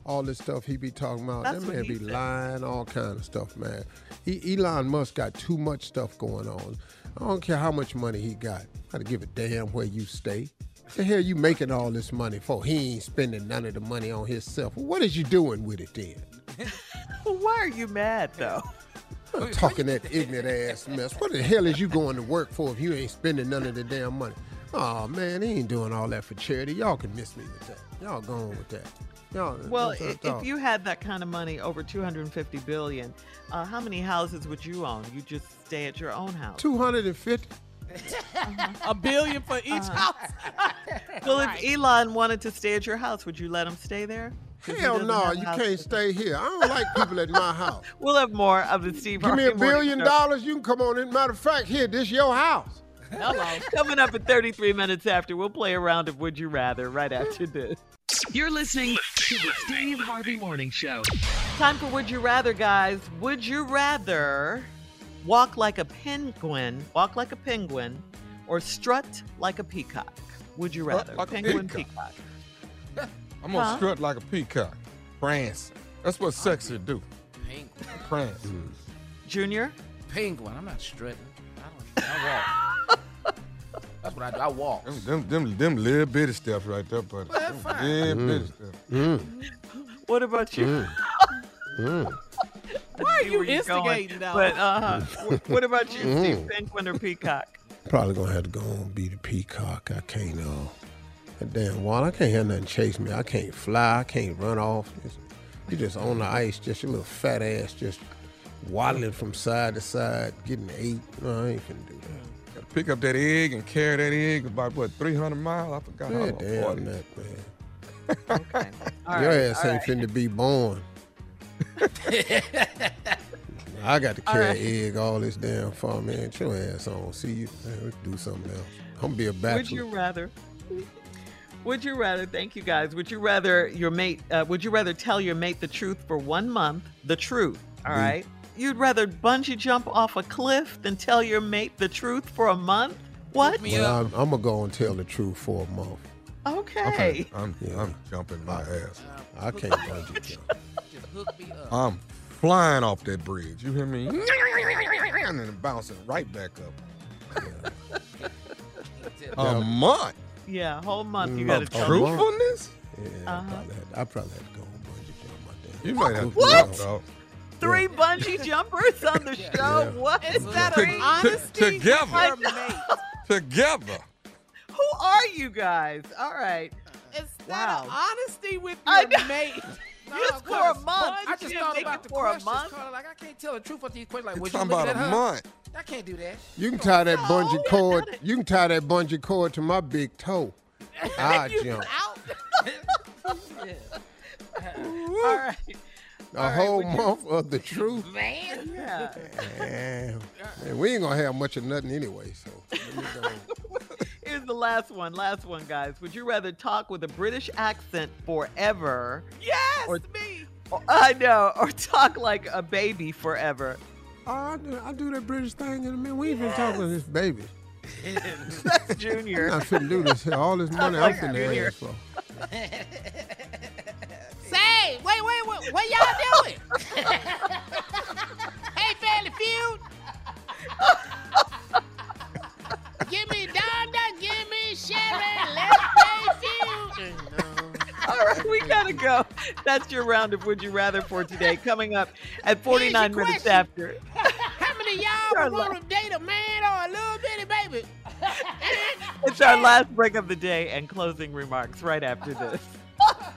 All this stuff he be talking about. That's that man be said. lying, all kind of stuff, man. He, Elon Musk got too much stuff going on. I don't care how much money he got. I don't give a damn where you stay. The hell you making all this money for? He ain't spending none of the money on himself. What is you doing with it then? Why are you mad though? I'm talking that ignorant ass mess. What the hell is you going to work for if you ain't spending none of the damn money? Oh man, he ain't doing all that for charity. Y'all can miss me with that. Y'all go on with that. Y'all, Well, that's what i- if you had that kind of money, over 250 billion, uh, how many houses would you own? You just stay at your own house. 250. A billion for each Uh-huh. house. Well, if Elon wanted to stay at your house, would you let him stay there? Hell doesn't no, you can't to- stay here. I don't like people at my house. We'll have more of the Steve Give me a billion dollars, you can come on in. Matter of fact, here, this your house. Hello. Coming up at 33 minutes after, we'll play a round of Would You Rather right after this. You're listening to the Steve Harvey Morning Show. Time for Would You Rather, guys. Would you rather walk like a penguin, walk like a penguin, or strut like a peacock? Would you rather? like a penguin, peacock. peacock. I'm gonna Huh? strut like a peacock. Prance. That's what sexy do. Penguin. Prance. Junior? Penguin. I'm not strutting. I don't. I walk. That's what I do. I walk. Them, them, them, them little bitty stuff right there, buddy. Well, that's fine. Yeah, Mm. bitty stuff. What about you? Mm. Mm. Why are you you're instigating though? But uh, wh- what about you, Mm. Steve? Penguin or peacock? Probably gonna have to go and be the peacock. I can't, uh, that damn wall. I can't have nothing chase me. I can't fly. I can't run off. It's- you just on the ice, just your little fat ass, just waddling from side to side, getting ate. No, I ain't finna do that. Gotta pick up that egg and carry that egg about what 300 miles. I forgot how Yeah, long. damn 40. that, man. Okay. All Your right, ass all ain't right. finna be born. I got to carry right. egg all this damn far, man. Get your ass on. See you. Man, let's do something else. I'm gonna be a bachelor. Would you rather? Would you rather? Thank you, guys. Would you rather your mate? Uh, would you rather tell your mate the truth for one month? The truth. All Me. right. You'd rather bungee jump off a cliff than tell your mate the truth for a month? What? Well, I'm, I'm gonna go and tell the truth for a month. Okay. I'm, I'm jumping my ass. I can't bungee jump. Just hook me up. I'm flying off that bridge. You hear me? And then bouncing right back up. A month. Yeah, whole month you Mm, got to a tell. month? Truthfulness? Yeah, I, Uh-huh. probably had, I probably had to go and bungee jump my damn. You might have to What? jump, dog. Three bungee jumpers on the show. Yeah. What is that? To- to- Honesty together. for mate. Together. Who are you guys? All right. Instead Wow. honesty with your know. mate. Just for a month. I just You thought about the for a questions, month. Carla. Like I can't tell the truth with these questions. Like, You're would you look about at a her? month. I can't do that. You can tie that No, bungee cord. not. You can tie that bungee cord to my big toe. I jump. Out. All right. A All right, whole you- month of the truth. Man. Yeah. Man, man, we ain't gonna have much of nothing anyway. So let me go. Here's the last one. Last one, guys. Would you rather talk with a British accent forever? Yes, Or- me. or- I know. Or talk like a baby forever? Oh, I do, I do that British thing in a minute. We ain't been talking to this baby. That's Junior. I'm not finna do this. All this money I'm finna ask for. Say, wait, wait, wait, what y'all doing? hey, Family Feud. give me Donda, give me Sherry, let's play Feud. All right, we gotta go. That's your round of Would You Rather for today. Coming up at 49 minutes question. after. How many of y'all want to date a man or a little bitty baby? It's our last break of the day and closing remarks right after this.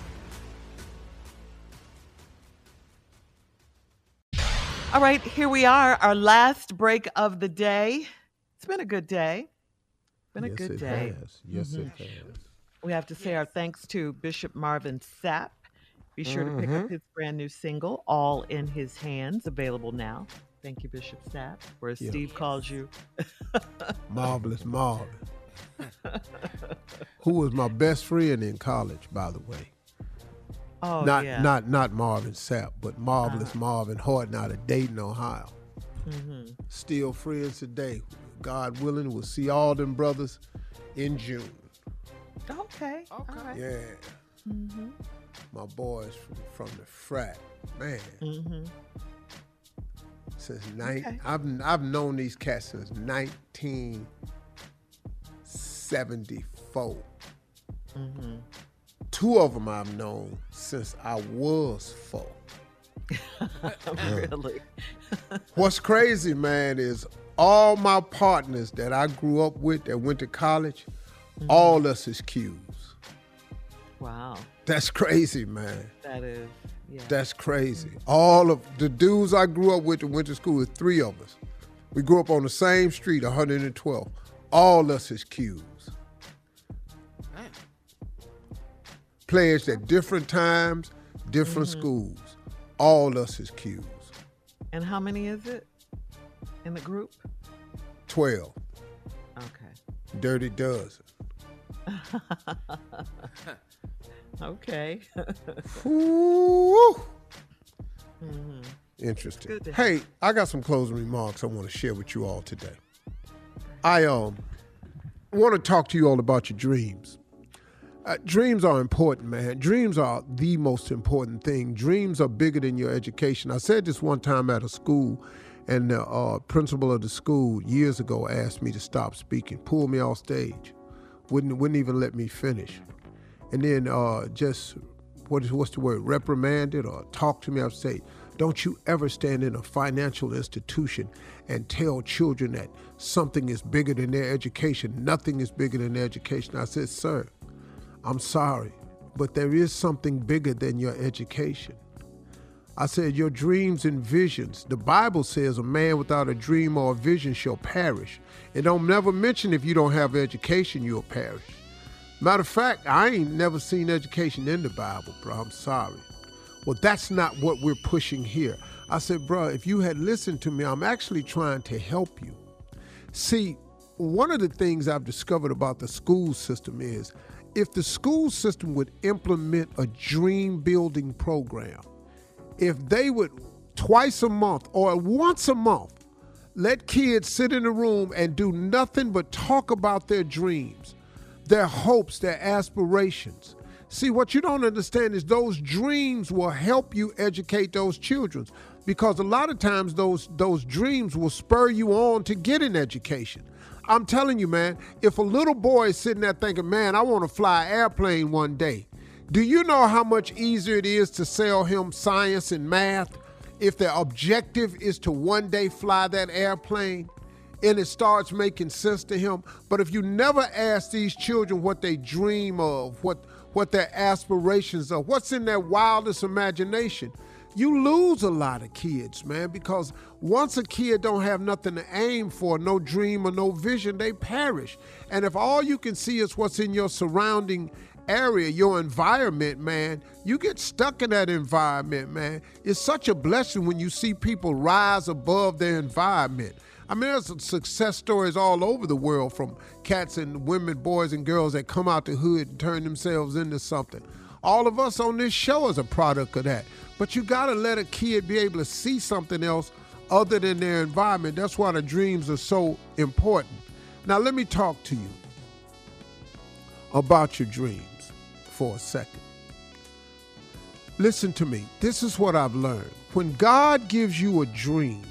All right, here we are, our last break of the day. It's been a good day. Been a Yes, good it day. has. Yes, it Mhm. has. We have to say our thanks to Bishop Marvin Sapp. Be sure to pick up Mhm. his brand new single, All in His Hands, available now. Thank you, Bishop Sapp, where Yeah. Steve calls you. Marvelous Marvin. Who was my best friend in college, by the way. Oh, not yeah. not not Marvin Sapp, but Marvelous Marvin Horton out of Dayton, Ohio. Mhm. Still friends today. God willing, we'll see all them brothers in June. Okay. All right. Yeah. Mm-hmm. My boys from, from the frat. Man. Mm-hmm. Since nine Okay. I've I've known these cats since nineteen seventy four. Mm-hmm. Two of them I've known since I was four. really? What's crazy, man, is all my partners that I grew up with that went to college, mm-hmm. all us is Qs. Wow. That's crazy, man. That is, yeah. That's crazy. All of the dudes I grew up with that went to school, with three of us. We grew up on the same street, 112. All us is Qs. Pledged at different times, different schools. All us is Qs. And how many is it in the group? 12. Okay. Dirty dozen. okay. Ooh. Mhm. Interesting. Hey, I got some closing remarks I want to share with you all today. I um want to talk to you all about your dreams. Uh, dreams are important, man. Dreams are the most important thing. Dreams are bigger than your education. I said this one time at a school, and the uh, principal of the school years ago asked me to stop speaking, pulled me off stage, wouldn't wouldn't even let me finish, and then uh, just what is what's the word reprimanded or talked to me. I'd say, don't you ever stand in a financial institution and tell children that something is bigger than their education. Nothing is bigger than their education. I said, sir, I'm sorry, but there is something bigger than your education. I said, Your dreams and visions. The Bible says a man without a dream or a vision shall perish. It don't never mention if you don't have education, you'll perish. Matter of fact, I ain't never seen education in the Bible, bro. I'm sorry. Well, that's not what we're pushing here. I said, bro, if you had listened to me, I'm actually trying to help you. See, one of the things I've discovered about the school system is if the school system would implement a dream building program, if they would twice a month or once a month let kids sit in a room and do nothing but talk about their dreams, their hopes, their aspirations. See, what you don't understand is those dreams will help you educate those children because a lot of times those those dreams will spur you on to get an education. I'm telling you, man, if a little boy is sitting there thinking, man, I want to fly an airplane one day, do you know how much easier it is to sell him science and math if the objective is to one day fly that airplane? and it starts making sense to him. But if you never ask these children what they dream of, what what their aspirations are, what's in their wildest imagination, you lose a lot of kids, man, because once a kid don't have nothing to aim for, no dream or no vision, they perish. And if all you can see is what's in your surrounding area, your environment, man, you get stuck in that environment, man. It's such a blessing when you see people rise above their environment. I mean, there's success stories all over the world from cats and women, boys and girls that come out the hood and turn themselves into something. All of us on this show is a product of that. But you got to let a kid be able to see something else other than their environment. That's why the dreams are so important. Now, let me talk to you about your dreams for a second. Listen to me. This is what I've learned. When God gives you a dream,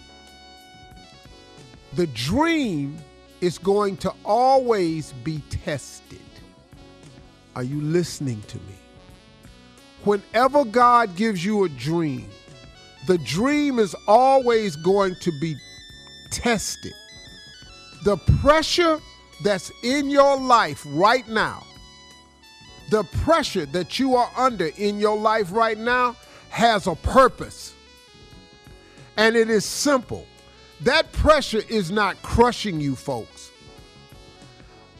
the dream is going to always be tested. Are you listening to me? Whenever God gives you a dream, the dream is always going to be tested. The pressure that's in your life right now, the pressure that you are under in your life right now has a purpose. And it is simple. That pressure is not crushing you, folks.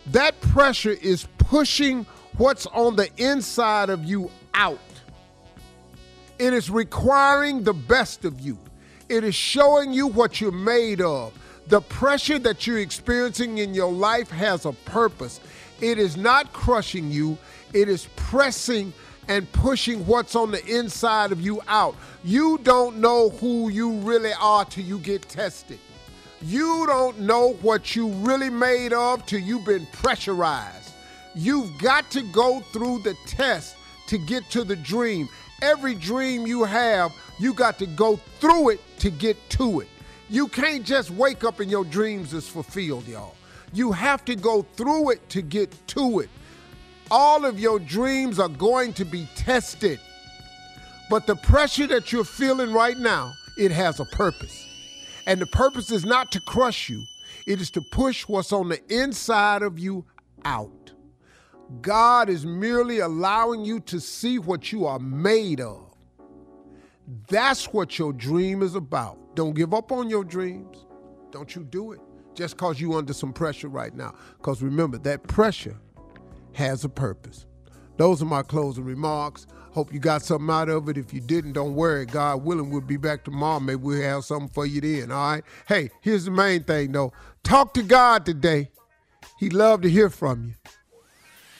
That pressure is pushing what's on the inside of you out. It is requiring the best of you. It is showing you what you're made of. The pressure that you're experiencing in your life has a purpose. It is not crushing you, it is pressing and pushing what's on the inside of you out. You don't know who you really are till you get tested. You don't know what you really made of till you've been pressurized. You've got to go through the test to get to the dream. Every dream you have, you got to go through it to get to it. You can't just wake up and your dreams is fulfilled, y'all. You have to go through it to get to it. All of your dreams are going to be tested. But the pressure that you're feeling right now, it has a purpose. And the purpose is not to crush you, it is to push what's on the inside of you out. God is merely allowing you to see what you are made of. That's what your dream is about. Don't give up on your dreams. Don't you do it just because you under some pressure right now. Because remember, that pressure has a purpose. Those are my closing remarks. Hope you got something out of it. If you didn't, don't worry. God willing, we'll be back tomorrow. Maybe we'll have something for you then. All right. Hey, here's the main thing though. Talk to God today. He'd love to hear from you.